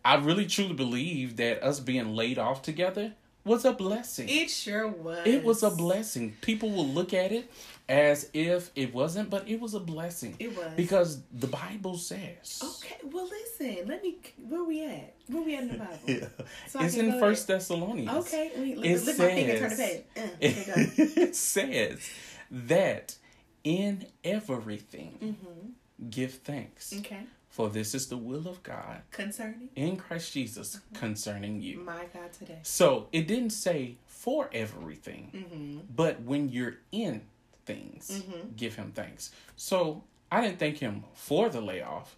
Speaker 2: I really truly believe that us being laid off together was a blessing.
Speaker 1: It sure was.
Speaker 2: It was a blessing. People will look at it as if it wasn't, but it was a blessing.
Speaker 1: It was.
Speaker 2: Because the Bible says.
Speaker 1: Okay, well, listen. Let me. Where we at? Where we at in the Bible?
Speaker 2: Yeah.
Speaker 1: So
Speaker 2: it's in First. Thessalonians.
Speaker 1: Okay, wait,
Speaker 2: It
Speaker 1: lift, lift my finger, turn the
Speaker 2: says-
Speaker 1: page. Uh, go.
Speaker 2: it says that in everything
Speaker 1: Mm-hmm.
Speaker 2: give thanks,
Speaker 1: Okay,
Speaker 2: for this is the will of God
Speaker 1: concerning
Speaker 2: in Christ Jesus
Speaker 1: Mm-hmm.
Speaker 2: concerning you.
Speaker 1: my God today.
Speaker 2: So it didn't say for everything,
Speaker 1: Mm-hmm.
Speaker 2: but when you're in things,
Speaker 1: Mhm.
Speaker 2: give him thanks. So I didn't thank him for the layoff,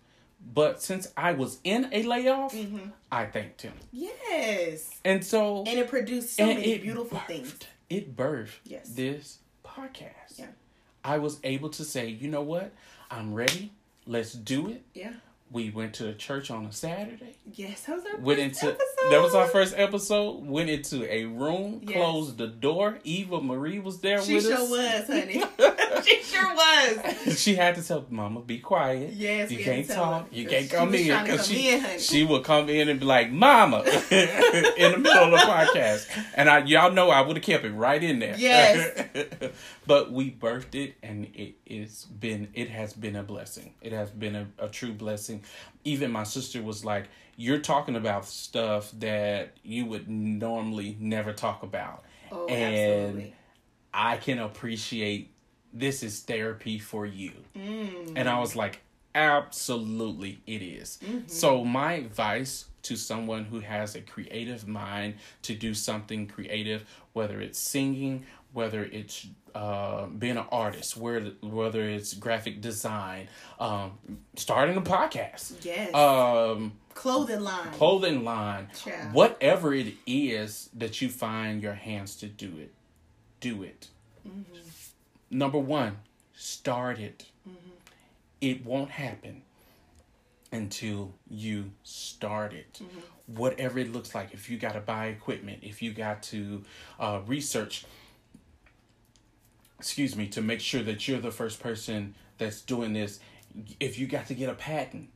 Speaker 2: but since I was in a layoff,
Speaker 1: Mm-hmm.
Speaker 2: I thanked him.
Speaker 1: Yes,
Speaker 2: And so
Speaker 1: and it produced so many beautiful
Speaker 2: birthed-
Speaker 1: things.
Speaker 2: It birthed
Speaker 1: Yes.
Speaker 2: this podcast.
Speaker 1: Yeah.
Speaker 2: I was able to say, you know what? I'm ready. Let's do it.
Speaker 1: Yeah.
Speaker 2: We went to a church on a Saturday.
Speaker 1: Yes, that was our
Speaker 2: Went
Speaker 1: first
Speaker 2: into
Speaker 1: episode.
Speaker 2: that was our first episode. Went into a room,
Speaker 1: Yes.
Speaker 2: closed the door. Eva Marie was there
Speaker 1: She
Speaker 2: with
Speaker 1: sure
Speaker 2: us.
Speaker 1: She sure was, honey. she sure was.
Speaker 2: she had to tell Mama, be quiet.
Speaker 1: Yes,
Speaker 2: you can't talk. You can't come in because she
Speaker 1: in,
Speaker 2: she will come in and be like, "Mama," in the middle of the podcast, and I y'all know I would have kept it right in there.
Speaker 1: Yes.
Speaker 2: but we birthed it, and it is been it has been a blessing. It has been a, a true blessing. Even my sister was like, "You're talking about stuff that you would normally never talk about."
Speaker 1: Oh,
Speaker 2: and
Speaker 1: absolutely.
Speaker 2: I can appreciate this is therapy for you.
Speaker 1: Mm.
Speaker 2: And I was like, absolutely it is.
Speaker 1: Mm-hmm.
Speaker 2: So my advice to someone who has a creative mind to do something creative, whether it's singing, whether it's uh, being an artist, whether whether it's graphic design, um, starting a podcast,
Speaker 1: Yes.
Speaker 2: um,
Speaker 1: Clothing line.
Speaker 2: clothing line,
Speaker 1: Child.
Speaker 2: whatever it is that you find your hands to do it, do it. Number one, start it. It won't happen until you start it. Whatever it looks like, if you got to buy equipment, if you got to uh, research, excuse me, to make sure that you're the first person that's doing this, if you got to get a patent,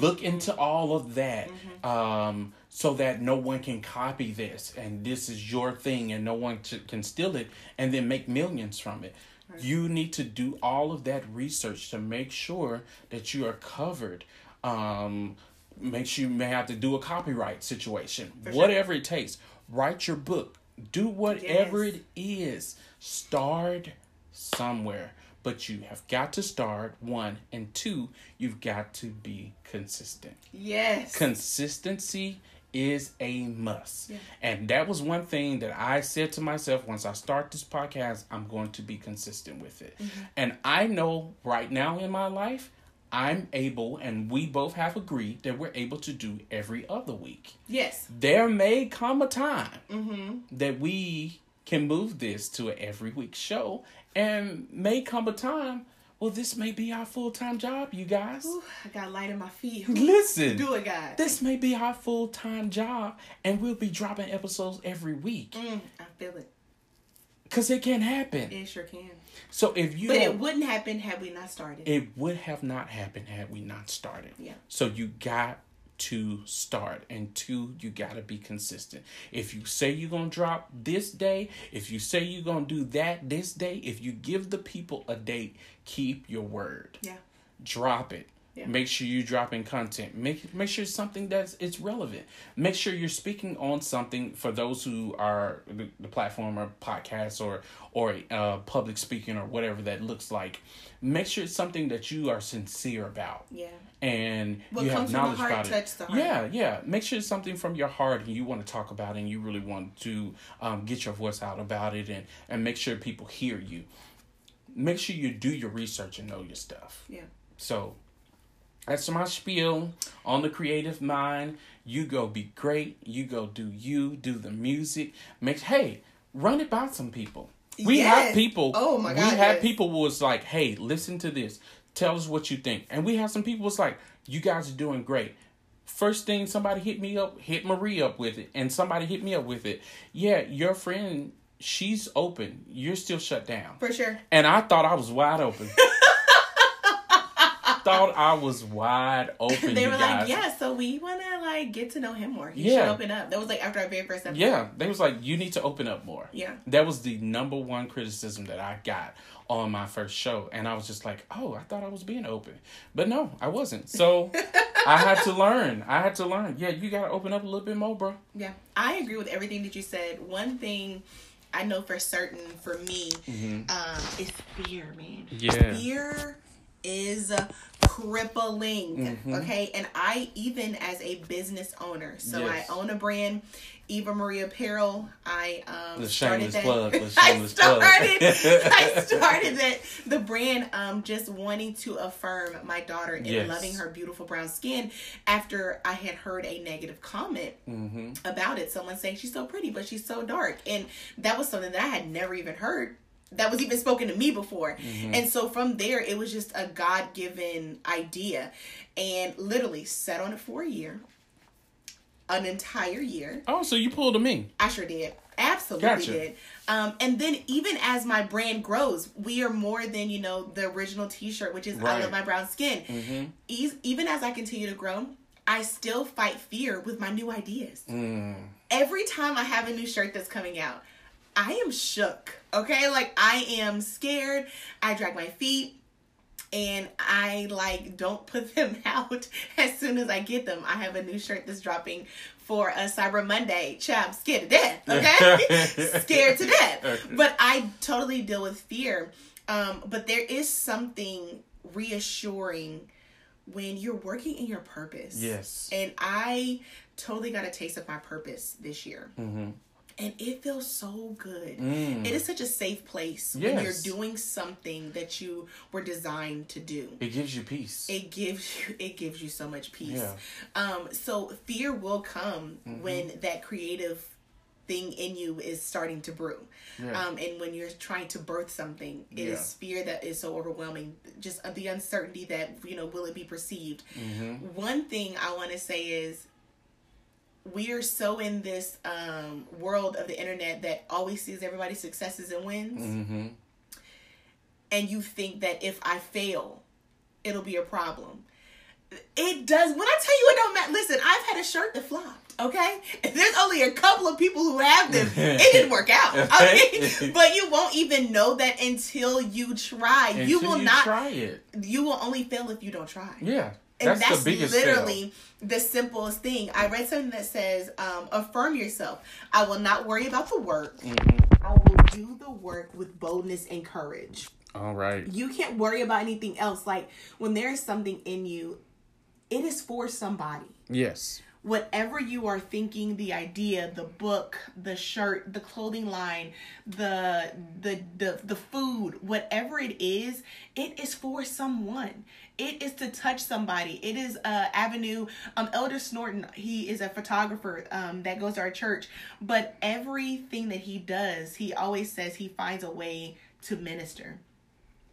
Speaker 2: look into all of that um, so that no one can copy this and this is your thing and no one t- can steal it and then make millions from it. You need to do all of that research to make sure that you are covered. Um, make sure you may have to do a copyright situation,
Speaker 1: sure.
Speaker 2: whatever it takes. Write your book. Do whatever
Speaker 1: Yes.
Speaker 2: it is. Start somewhere. But you have got to start, one. And two, you've got to be consistent.
Speaker 1: Yes.
Speaker 2: Consistency is a must.
Speaker 1: Yeah.
Speaker 2: And that was one thing that I said to myself once I start this podcast, I'm going to be consistent with it.
Speaker 1: Mm-hmm.
Speaker 2: And I know right now in my life, I'm able, and we both have agreed that we're able to do every other week.
Speaker 1: yes.
Speaker 2: There may come a time
Speaker 1: Mm-hmm.
Speaker 2: that we can move this to an every week show, and may come a time well, this may be our full time job, you guys.
Speaker 1: Ooh, I got light in my feet.
Speaker 2: Listen,
Speaker 1: Do it, God.
Speaker 2: this may be our full time job, and we'll be dropping episodes every week
Speaker 1: Mm, I feel it.
Speaker 2: because it can happen.
Speaker 1: It sure can.
Speaker 2: So if you
Speaker 1: But it wouldn't happen had we not started.
Speaker 2: it would have not happened had we not started.
Speaker 1: Yeah.
Speaker 2: So you got to start. And two, you got to be consistent. If you say you're going to drop this day, if you say you're going to do that this day, if you give the people a date, keep your word.
Speaker 1: yeah.
Speaker 2: Drop it.
Speaker 1: Yeah.
Speaker 2: Make sure you're dropping content. Make make sure it's something that's it's relevant. Make sure you're speaking on something for those who are the, the platform or podcasts or or uh, public speaking or whatever that looks like. Make sure it's something that you are sincere about
Speaker 1: Yeah.
Speaker 2: And
Speaker 1: What
Speaker 2: you have
Speaker 1: comes from the
Speaker 2: knowledge
Speaker 1: heart
Speaker 2: about it.
Speaker 1: the heart.
Speaker 2: Yeah, yeah. Make sure it's something from your heart and you want to talk about it and you really want to um, get your voice out about it and and make sure people hear you. Make sure you do your research and know your stuff.
Speaker 1: Yeah.
Speaker 2: So that's my spiel on the creative mind. You go be great. You go do you, do the music. Make hey, run it by some people. We
Speaker 1: Yes.
Speaker 2: have people.
Speaker 1: Oh my god.
Speaker 2: We have
Speaker 1: yes.
Speaker 2: people was like, hey, listen to this. Tell us what you think. And we have some people was like, you guys are doing great. First thing somebody hit me up, hit Marie up with it, and somebody hit me up with it. Yeah, your friend, she's open. You're still shut down.
Speaker 1: For sure.
Speaker 2: And I thought I was wide open. thought I was wide open.
Speaker 1: They were like, yeah, so we want to like get to know him more. He
Speaker 2: Yeah.
Speaker 1: should open up. That was like after our very first episode.
Speaker 2: Yeah, they was like, you need to open up more.
Speaker 1: Yeah.
Speaker 2: That was the number one criticism that I got on my first show. And I was just like, oh, I thought I was being open. But no, I wasn't. So I had to learn. I had to learn. Yeah, you got to open up a little bit more, bro.
Speaker 1: Yeah, I agree with everything that you said. One thing I know for certain for me um, is fear, man.
Speaker 2: Mm-hmm. Yeah.
Speaker 1: Fear is crippling.
Speaker 2: Mm-hmm.
Speaker 1: Okay, and I even as a business owner, so
Speaker 2: Yes.
Speaker 1: I own a brand. Eva Marie Apparel. I um
Speaker 2: The
Speaker 1: started
Speaker 2: shameless
Speaker 1: that.
Speaker 2: plug, the
Speaker 1: I started. I started that the brand um just wanting to affirm my daughter and
Speaker 2: Yes.
Speaker 1: loving her beautiful brown skin after I had heard a negative comment
Speaker 2: Mm-hmm.
Speaker 1: about it. Someone saying she's so pretty, but she's so dark. And that was something that I had never even heard that was even spoken to me before. And so from there, it was just a God given idea. And literally sat on it for a year, an entire year.
Speaker 2: Oh, so you pulled a me.
Speaker 1: I sure did. Absolutely
Speaker 2: Gotcha.
Speaker 1: did. Um, and then even as my brand grows, we are more than you know the original T-shirt, which is I love my brown skin.
Speaker 2: Mm-hmm.
Speaker 1: Eas- Even as I continue to grow, I still fight fear with my new ideas.
Speaker 2: Mm.
Speaker 1: Every time I have a new shirt that's coming out, I am shook. Okay, like I am scared. I drag my feet. And I like don't put them out as soon as I get them. I have a new shirt that's dropping for a Cyber Monday. I'm scared to death. Okay, scared to death.
Speaker 2: Okay.
Speaker 1: But I totally deal with fear. Um, but there is something reassuring when you're working in your purpose.
Speaker 2: Yes.
Speaker 1: And I totally got a taste of my purpose this year.
Speaker 2: Mm-hmm.
Speaker 1: And it feels so good.
Speaker 2: Mm.
Speaker 1: It is such a safe place when you're doing something that you were designed to do.
Speaker 2: It gives you peace.
Speaker 1: It gives you it gives you so much peace.
Speaker 2: Yeah.
Speaker 1: Um so fear will come
Speaker 2: Mm-hmm.
Speaker 1: when that creative thing in you is starting to brew.
Speaker 2: Yeah.
Speaker 1: Um and when you're trying to birth something, it is
Speaker 2: Yeah.
Speaker 1: fear that is so overwhelming. Just the uncertainty that, you know, will it be perceived?
Speaker 2: mm-hmm.
Speaker 1: One thing I want to say is we are so in this um, world of the internet that always sees everybody's successes and wins,
Speaker 2: Mm-hmm.
Speaker 1: and you think that if I fail, it'll be a problem. It does. When I tell you it don't matter, listen, I've had a shirt that flopped. Okay, there's only a couple of people who have them. It didn't work out. Okay, but you won't even know that until you try. you
Speaker 2: Until
Speaker 1: will not.
Speaker 2: try it.
Speaker 1: You will only fail if you don't try.
Speaker 2: Yeah.
Speaker 1: And
Speaker 2: That's,
Speaker 1: that's,
Speaker 2: the biggest
Speaker 1: literally the simplest thing. I read something that says, um, affirm yourself. I will not worry about the work.
Speaker 2: fail. Mhm.
Speaker 1: I will do the work with boldness and courage.
Speaker 2: All right.
Speaker 1: You can't worry about anything else. Like when there is something in you, it is for somebody.
Speaker 2: Yes.
Speaker 1: Whatever you are thinking, the idea, the book, the shirt, the clothing line, the the the the food, whatever it is, it is for someone. It is to touch somebody. It is uh avenue. Um Elder Snorton, he is a photographer um that goes to our church, but everything that he does, he always says he finds a way to minister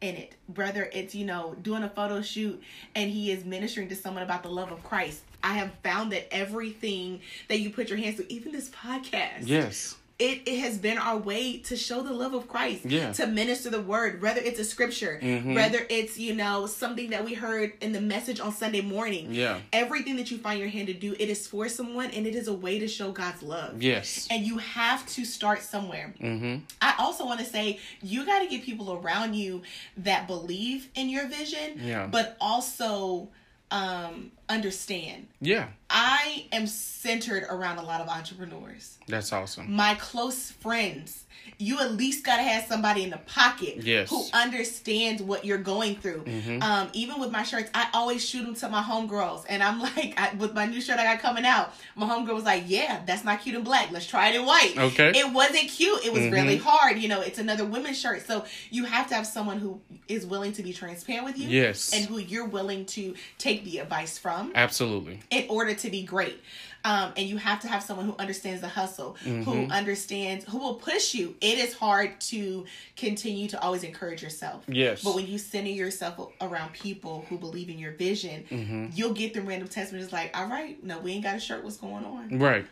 Speaker 1: in it. Brother, it's, you know, doing a photo shoot and he is ministering to someone about the love of Christ. I have found that everything that you put your hands to, even this podcast,
Speaker 2: Yes.
Speaker 1: It, it has been our way to show the love of Christ,
Speaker 2: Yeah.
Speaker 1: to minister the word, whether it's a scripture,
Speaker 2: Mhm.
Speaker 1: whether it's, you know, something that we heard in the message on Sunday morning.
Speaker 2: Yeah.
Speaker 1: Everything that you find your hand to do, it is for someone and it is a way to show God's love.
Speaker 2: Yes.
Speaker 1: And you have to start somewhere.
Speaker 2: Mm-hmm.
Speaker 1: I also want to say you got to get people around you that believe in your vision,
Speaker 2: Yeah.
Speaker 1: but also um, understand.
Speaker 2: Yeah.
Speaker 1: I am centered around a lot of entrepreneurs.
Speaker 2: That's awesome.
Speaker 1: My close friends, you at least got to have somebody in the pocket
Speaker 2: Yes.
Speaker 1: who understands what you're going through.
Speaker 2: Mhm.
Speaker 1: Um, even with my shirts, I always shoot them to my homegirls. And I'm like, I, with my new shirt I got coming out, my homegirl was like, yeah, that's not cute in black. Let's try it in white.
Speaker 2: Okay.
Speaker 1: It wasn't cute. It was
Speaker 2: Mhm.
Speaker 1: really hard. You know, it's another women's shirt. So you have to have someone who is willing to be transparent with you.
Speaker 2: Yes.
Speaker 1: And who you're willing to take the advice from
Speaker 2: Absolutely.
Speaker 1: in order to be great. Um, and you have to have someone who understands the hustle, who
Speaker 2: Mhm.
Speaker 1: understands, who will push you. It is hard to continue to always encourage yourself.
Speaker 2: Yes.
Speaker 1: But when you center yourself around people who believe in your vision,
Speaker 2: Mm-hmm.
Speaker 1: you'll get them random text messages like, all right, no, we ain't got a shirt. What's going on?
Speaker 2: Right.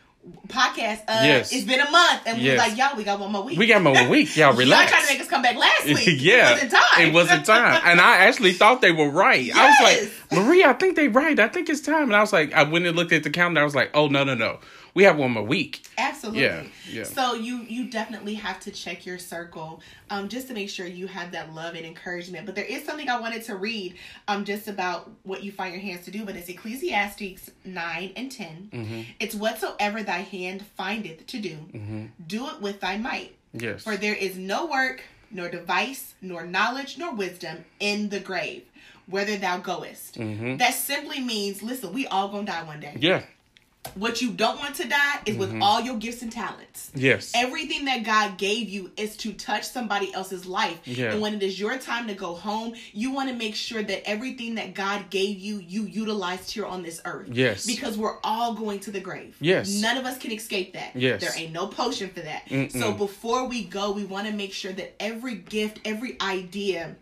Speaker 1: Podcast, uh,
Speaker 2: Yes.
Speaker 1: it's been a month. And we
Speaker 2: Yes.
Speaker 1: was like, y'all, we got one more week.
Speaker 2: We got more week. Y'all
Speaker 1: Y'all
Speaker 2: relax.
Speaker 1: trying to make us come back last week.
Speaker 2: yeah,
Speaker 1: It wasn't time.
Speaker 2: It wasn't time, and I actually thought they were right. I was like, Marie, I think they're right. I think it's time. And I was like, I went and looked at the calendar. I was like, oh no, no, no, we have one more week.
Speaker 1: Absolutely.
Speaker 2: Yeah, yeah.
Speaker 1: So you you definitely have to check your circle, um, just to make sure you have that love and encouragement. But there is something I wanted to read, um, just about what you find your hands to do. But it's Ecclesiastes nine and 10
Speaker 2: Mm-hmm.
Speaker 1: It's whatsoever thy hand findeth to do,
Speaker 2: Mm-hmm.
Speaker 1: do it with thy might.
Speaker 2: Yes.
Speaker 1: For there is no work, nor device, nor knowledge, nor wisdom in the grave, whither thou goest.
Speaker 2: Mm-hmm.
Speaker 1: That simply means, listen, we all gonna die one day.
Speaker 2: Yeah.
Speaker 1: What you don't want to die is with mm-hmm. all your gifts and talents.
Speaker 2: Yes.
Speaker 1: Everything that God gave you is to touch somebody else's life.
Speaker 2: Yeah.
Speaker 1: And when it is your time to go home, you want to make sure that everything that God gave you, you utilized here on this earth.
Speaker 2: Yes.
Speaker 1: Because we're all going to the grave.
Speaker 2: Yes.
Speaker 1: None of us can escape that.
Speaker 2: Yes.
Speaker 1: There ain't no potion for that.
Speaker 2: Mm-mm.
Speaker 1: So before we go, we want to make sure that every gift, every idea,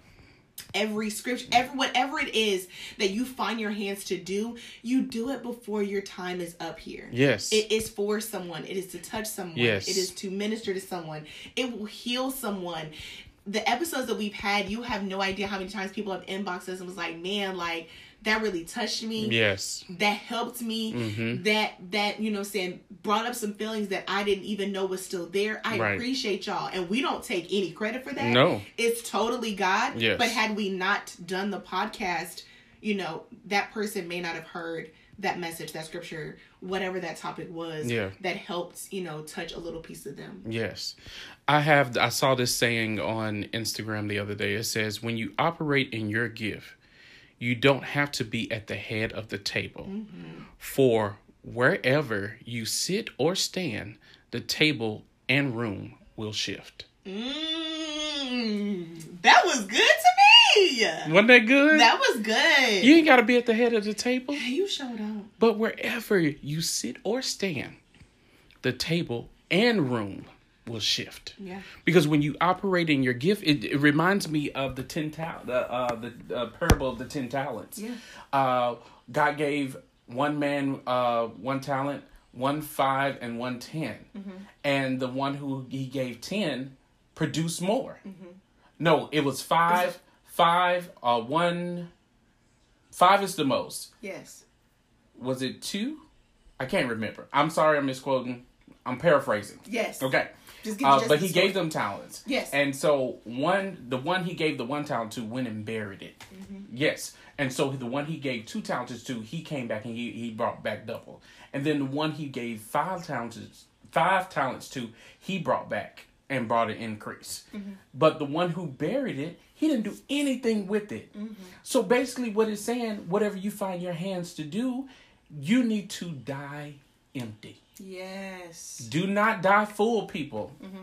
Speaker 1: every scripture, every whatever it is that you find your hands to do, you do it before your time is up here.
Speaker 2: yes.
Speaker 1: It is for someone. It is to touch someone.
Speaker 2: Yes.
Speaker 1: It is to minister to someone. It will heal someone. The episodes that we've had, you have no idea how many times people have inboxed us and was like, "Man, like that really touched me.
Speaker 2: yes.
Speaker 1: That helped me.
Speaker 2: Mhm.
Speaker 1: That that you know, saying brought up some feelings that I didn't even know was still there. I
Speaker 2: Right.
Speaker 1: appreciate y'all, and we don't take any credit for that.
Speaker 2: No.
Speaker 1: it's totally God.
Speaker 2: Yes.
Speaker 1: But had we not done the podcast, you know, that person may not have heard that message, that scripture, whatever that topic was
Speaker 2: Yeah.
Speaker 1: that helped, you know, touch a little piece of them.
Speaker 2: Yes. I have I saw this saying on Instagram the other day. It says when you operate in your gift, you don't have to be at the head of the table. For wherever you sit or stand, the table and room will shift.
Speaker 1: Mm, that was good to me.
Speaker 2: Wasn't that good?
Speaker 1: That was good.
Speaker 2: you ain't got to be at the head of the table,
Speaker 1: you showed up.
Speaker 2: but wherever you sit or stand, the table and room will shift.
Speaker 1: Yeah.
Speaker 2: Because when you operate in your gift, it, it reminds me of the ten tal- the uh, the uh, parable of the ten talents.
Speaker 1: Yeah.
Speaker 2: Uh, God gave one man uh, one talent, one five, and one 10. and the one who he gave ten produced more. No, it was five, five, uh, one. Five is the most.
Speaker 1: Yes.
Speaker 2: Was it two? I can't remember. I'm sorry, I'm misquoting. I'm paraphrasing.
Speaker 1: Yes.
Speaker 2: Okay.
Speaker 1: Just give
Speaker 2: Uh,
Speaker 1: just
Speaker 2: but he
Speaker 1: story.
Speaker 2: gave them talents.
Speaker 1: Yes.
Speaker 2: And so one, the one he gave the one talent to went and buried it.
Speaker 1: Mm-hmm.
Speaker 2: Yes. And so the one he gave two talents to, he came back and he, he brought back double. And then the one he gave five talents, five talents to, he brought back and brought an increase.
Speaker 1: Mm-hmm.
Speaker 2: But the one who buried it, he didn't do anything with it.
Speaker 1: Mm-hmm.
Speaker 2: So basically, what it's saying, whatever you find your hands to do, you need to die empty.
Speaker 1: Yes.
Speaker 2: Do not die fool, people.
Speaker 1: Mm-hmm.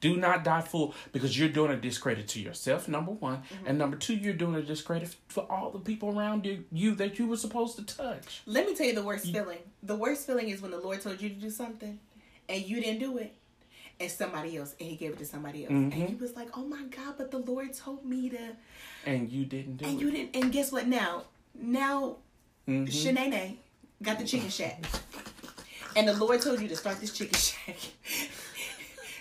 Speaker 2: Do not die fool because you're doing a discredit to yourself, number one.
Speaker 1: Mm-hmm.
Speaker 2: And number two, you're doing a discredit for all the people around you, you that you were supposed to touch.
Speaker 1: Let me tell you the worst feeling. The worst feeling is when the Lord told you to do something and you didn't do it. and somebody else, and he gave it to somebody else,
Speaker 2: Mhm.
Speaker 1: and he was like, "Oh my God!" But the Lord told me to,
Speaker 2: And you didn't do
Speaker 1: and
Speaker 2: it.
Speaker 1: you didn't. And guess what? Now, now. Shanae got the chicken shack, and the Lord told you to start this chicken shack,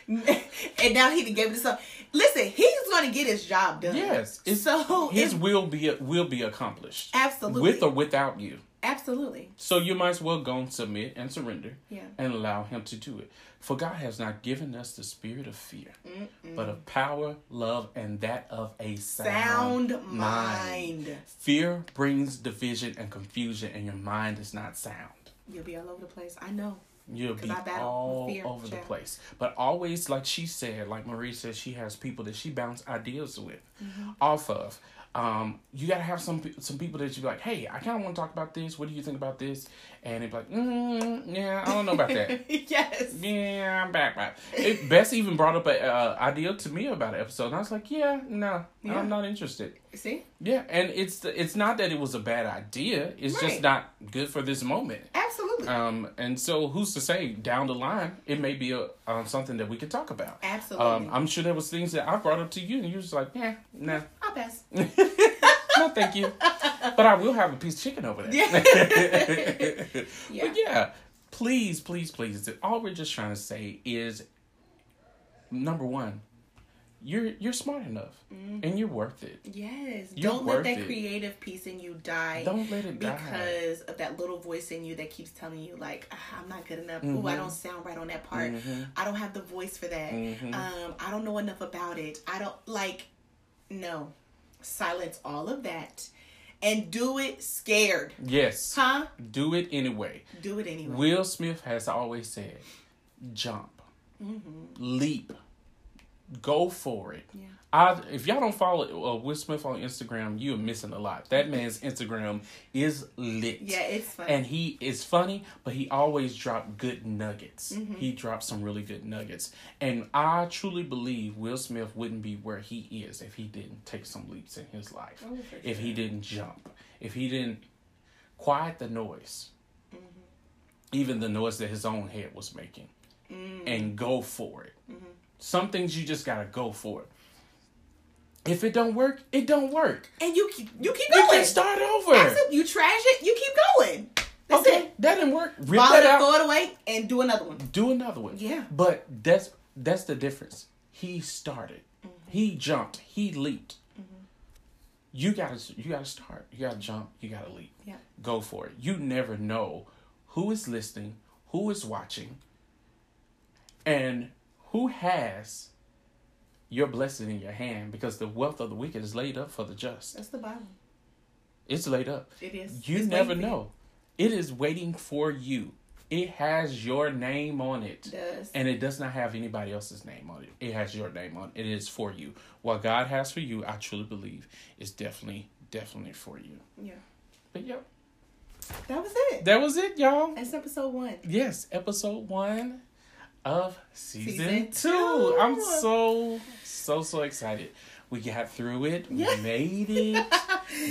Speaker 1: and now he gave it to some. Listen, he's going to get his job done.
Speaker 2: Yes, it's,
Speaker 1: so
Speaker 2: his will be will be accomplished
Speaker 1: absolutely,
Speaker 2: with or without you.
Speaker 1: absolutely,
Speaker 2: So you might as well go and submit and surrender
Speaker 1: yeah.
Speaker 2: and allow him to do it. For God has not given us the spirit of fear, but of power, love, and that of a sound,
Speaker 1: Sound mind.
Speaker 2: Fear brings division and confusion, and your mind is not sound.
Speaker 1: You'll be all over the place. I know.
Speaker 2: You'll be all
Speaker 1: fear,
Speaker 2: over the place. But always, like she said, like Marie said, she has people that she bounce ideas with
Speaker 1: Mm-hmm.
Speaker 2: off of. Um, you gotta have some some people that you be like, hey, I kind of want to talk about this. What do you think about this? And they be like, mm, yeah, I don't know about that.
Speaker 1: yes.
Speaker 2: yeah, I'm back. back. It, Bess even brought up an uh, idea to me about an episode, and I was like, yeah, no,
Speaker 1: Yeah.
Speaker 2: I'm not interested.
Speaker 1: See?
Speaker 2: Yeah, and it's it's not that it was a bad idea. It's just not good for this moment.
Speaker 1: Absolutely.
Speaker 2: Um, and so who's to say down the line it may be a um, something that we could talk about.
Speaker 1: Absolutely.
Speaker 2: Um, I'm sure there was things that I brought up to you and you was like, yeah, nah,
Speaker 1: pass.
Speaker 2: no, thank you. But I will have a piece of chicken over there.
Speaker 1: Yeah.
Speaker 2: But yeah, please, please, please. All we're just trying to say is, number one, you're you're smart enough and you're worth it.
Speaker 1: Yes.
Speaker 2: You're
Speaker 1: Don't let that
Speaker 2: it.
Speaker 1: creative piece in you die.
Speaker 2: Don't let it die.
Speaker 1: because of that little voice in you that keeps telling you like ah, I'm not good enough. Ooh,
Speaker 2: Mm-hmm.
Speaker 1: I don't sound right on that part. I don't have the voice for that.
Speaker 2: Mm-hmm.
Speaker 1: Um, I don't know enough about it. I don't like. No, silence all of that, and do it scared,
Speaker 2: Yes.
Speaker 1: huh?
Speaker 2: Do it anyway.
Speaker 1: Do it anyway.
Speaker 2: Will Smith has always said, jump, mm-hmm. leap, go for it.
Speaker 1: Yeah.
Speaker 2: I, if y'all don't follow uh, Will Smith on Instagram, you're missing a lot. That man's Instagram is lit.
Speaker 1: Yeah, it's fun.
Speaker 2: And he is funny, but he always dropped good nuggets.
Speaker 1: Mm-hmm.
Speaker 2: He dropped some really good nuggets. And I truly believe Will Smith wouldn't be where he is if he didn't take some leaps in his life.
Speaker 1: Oh, for
Speaker 2: if he didn't jump. If he didn't quiet the noise.
Speaker 1: Mm-hmm.
Speaker 2: Even the noise that his own head was making.
Speaker 1: Mm.
Speaker 2: And go for it.
Speaker 1: Mm-hmm.
Speaker 2: Some things you just gotta go for it. If it don't work, it don't work.
Speaker 1: and you keep you keep going.
Speaker 2: You can start over.
Speaker 1: You trash it, you keep going. That's
Speaker 2: okay,
Speaker 1: it.
Speaker 2: that didn't work. Rip
Speaker 1: Vomit
Speaker 2: that
Speaker 1: it,
Speaker 2: out.
Speaker 1: throw it away, and do another one.
Speaker 2: do another one.
Speaker 1: Yeah.
Speaker 2: But that's that's the difference. He started.
Speaker 1: Mm-hmm.
Speaker 2: He jumped. He leaped. You gotta you gotta start. You gotta jump. You gotta leap.
Speaker 1: Yeah.
Speaker 2: Go for it. You never know who is listening, who is watching, and who has your blessing in your hand because the wealth of the wicked is laid up for the just.
Speaker 1: That's the Bible.
Speaker 2: It's laid up.
Speaker 1: It is.
Speaker 2: You
Speaker 1: It's
Speaker 2: never know. It is waiting for you. It has your name on it.
Speaker 1: It.
Speaker 2: And it does not have anybody else's name on it. It has your name on it. It is for you. What God has for you, I truly believe, is definitely, definitely for you.
Speaker 1: yeah.
Speaker 2: But yep.
Speaker 1: That was it.
Speaker 2: That was it, y'all.
Speaker 1: That's episode one.
Speaker 2: Yes, episode one of season,
Speaker 1: Season
Speaker 2: two.
Speaker 1: two.
Speaker 2: I'm so, so, so excited. We got through it. We made it.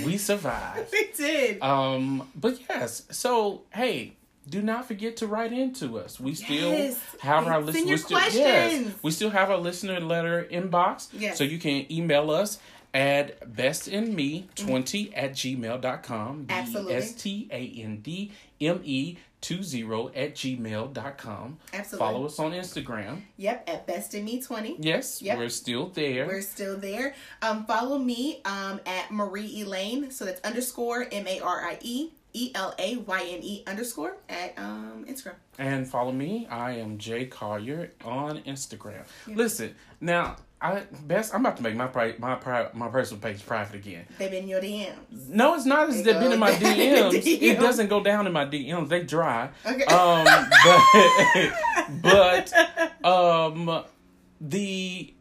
Speaker 2: we survived.
Speaker 1: We did.
Speaker 2: Um, but yes, so hey, do not forget to write into us. We still
Speaker 1: Yes.
Speaker 2: have our listener. we still, yes, we still have our listener letter inbox.
Speaker 1: Yes.
Speaker 2: So you can email us at bestinme20 at gmail.com.
Speaker 1: Absolutely.
Speaker 2: S T A N D M E 20 at gmail.com.
Speaker 1: Absolutely.
Speaker 2: Follow us on Instagram.
Speaker 1: Yep, at Best in Me 20.
Speaker 2: Yes,
Speaker 1: Yep.
Speaker 2: we're still there.
Speaker 1: We're still there. Um, follow me um, at Marie Elayne. So that's underscore M A R I E E L A Y N E underscore at um, Instagram.
Speaker 2: And follow me. I am Jay Collier on Instagram. Listen, now I best I'm about to make my pri- my pri- my personal page private again.
Speaker 1: They've been in your DMs.
Speaker 2: No, it's not as they've been in my DMs.
Speaker 1: the
Speaker 2: It doesn't go down in my DMs. They dry.
Speaker 1: Okay.
Speaker 2: Um, but but um the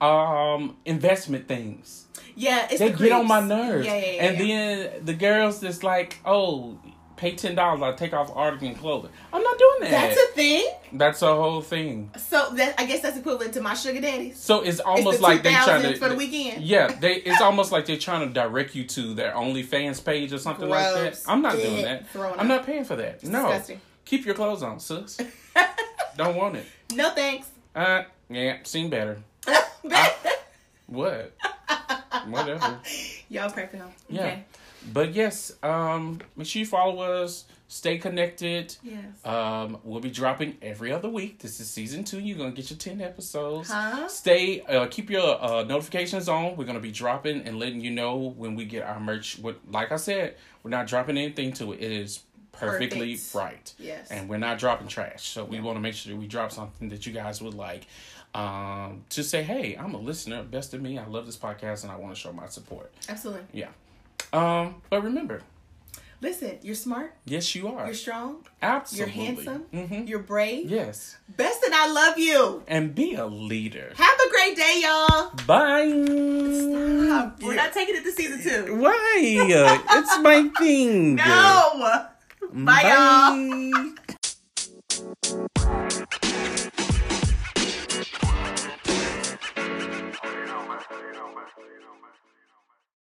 Speaker 2: um investment things
Speaker 1: yeah, it's
Speaker 2: they
Speaker 1: the
Speaker 2: get on my nerves.
Speaker 1: Yeah, yeah, yeah.
Speaker 2: and then the girls just like, oh, pay ten dollars, I'll take off article and clothing. I'm not doing that.
Speaker 1: that's a thing.
Speaker 2: That's a whole thing.
Speaker 1: So that I guess that's equivalent to my sugar daddies.
Speaker 2: So it's
Speaker 1: It's
Speaker 2: almost
Speaker 1: the
Speaker 2: like they trying to
Speaker 1: for the weekend.
Speaker 2: Yeah, they. It's almost like they're trying to direct you to their OnlyFans page or something like that. I'm not doing that. I'm
Speaker 1: out.
Speaker 2: not paying for that. no,
Speaker 1: disgusting.
Speaker 2: keep your clothes on, sis. Don't want it.
Speaker 1: No thanks.
Speaker 2: Uh, yeah, seen better. What? Whatever.
Speaker 1: Y'all crack them.
Speaker 2: Yeah.
Speaker 1: Okay.
Speaker 2: But yes, um, make sure you follow us. Stay connected.
Speaker 1: Yes.
Speaker 2: Um, we'll be dropping every other week. This is season two. You're gonna get your ten episodes.
Speaker 1: Huh?
Speaker 2: Stay, uh, keep your uh, notifications on. We're gonna be dropping and letting you know when we get our merch. What, like I said, we're not dropping anything to it. It is perfectly
Speaker 1: Perfect.
Speaker 2: right,
Speaker 1: Yes.
Speaker 2: and we're not dropping trash. So we want to make sure we drop something that you guys would like. Um, to say, hey, I'm a listener. Best of me. I love this podcast, and I want to show my support.
Speaker 1: Absolutely.
Speaker 2: Yeah. Um, but remember,
Speaker 1: Listen, you're smart.
Speaker 2: yes, you are
Speaker 1: You're strong.
Speaker 2: absolutely
Speaker 1: You're handsome.
Speaker 2: hmm
Speaker 1: You're brave.
Speaker 2: Yes,
Speaker 1: Best and I love you.
Speaker 2: and be a leader.
Speaker 1: Have a great day, y'all.
Speaker 2: Bye.
Speaker 1: We're not taking it to season two.
Speaker 2: Why? it's my thing.
Speaker 1: No. Bye, y'all.
Speaker 2: Bye.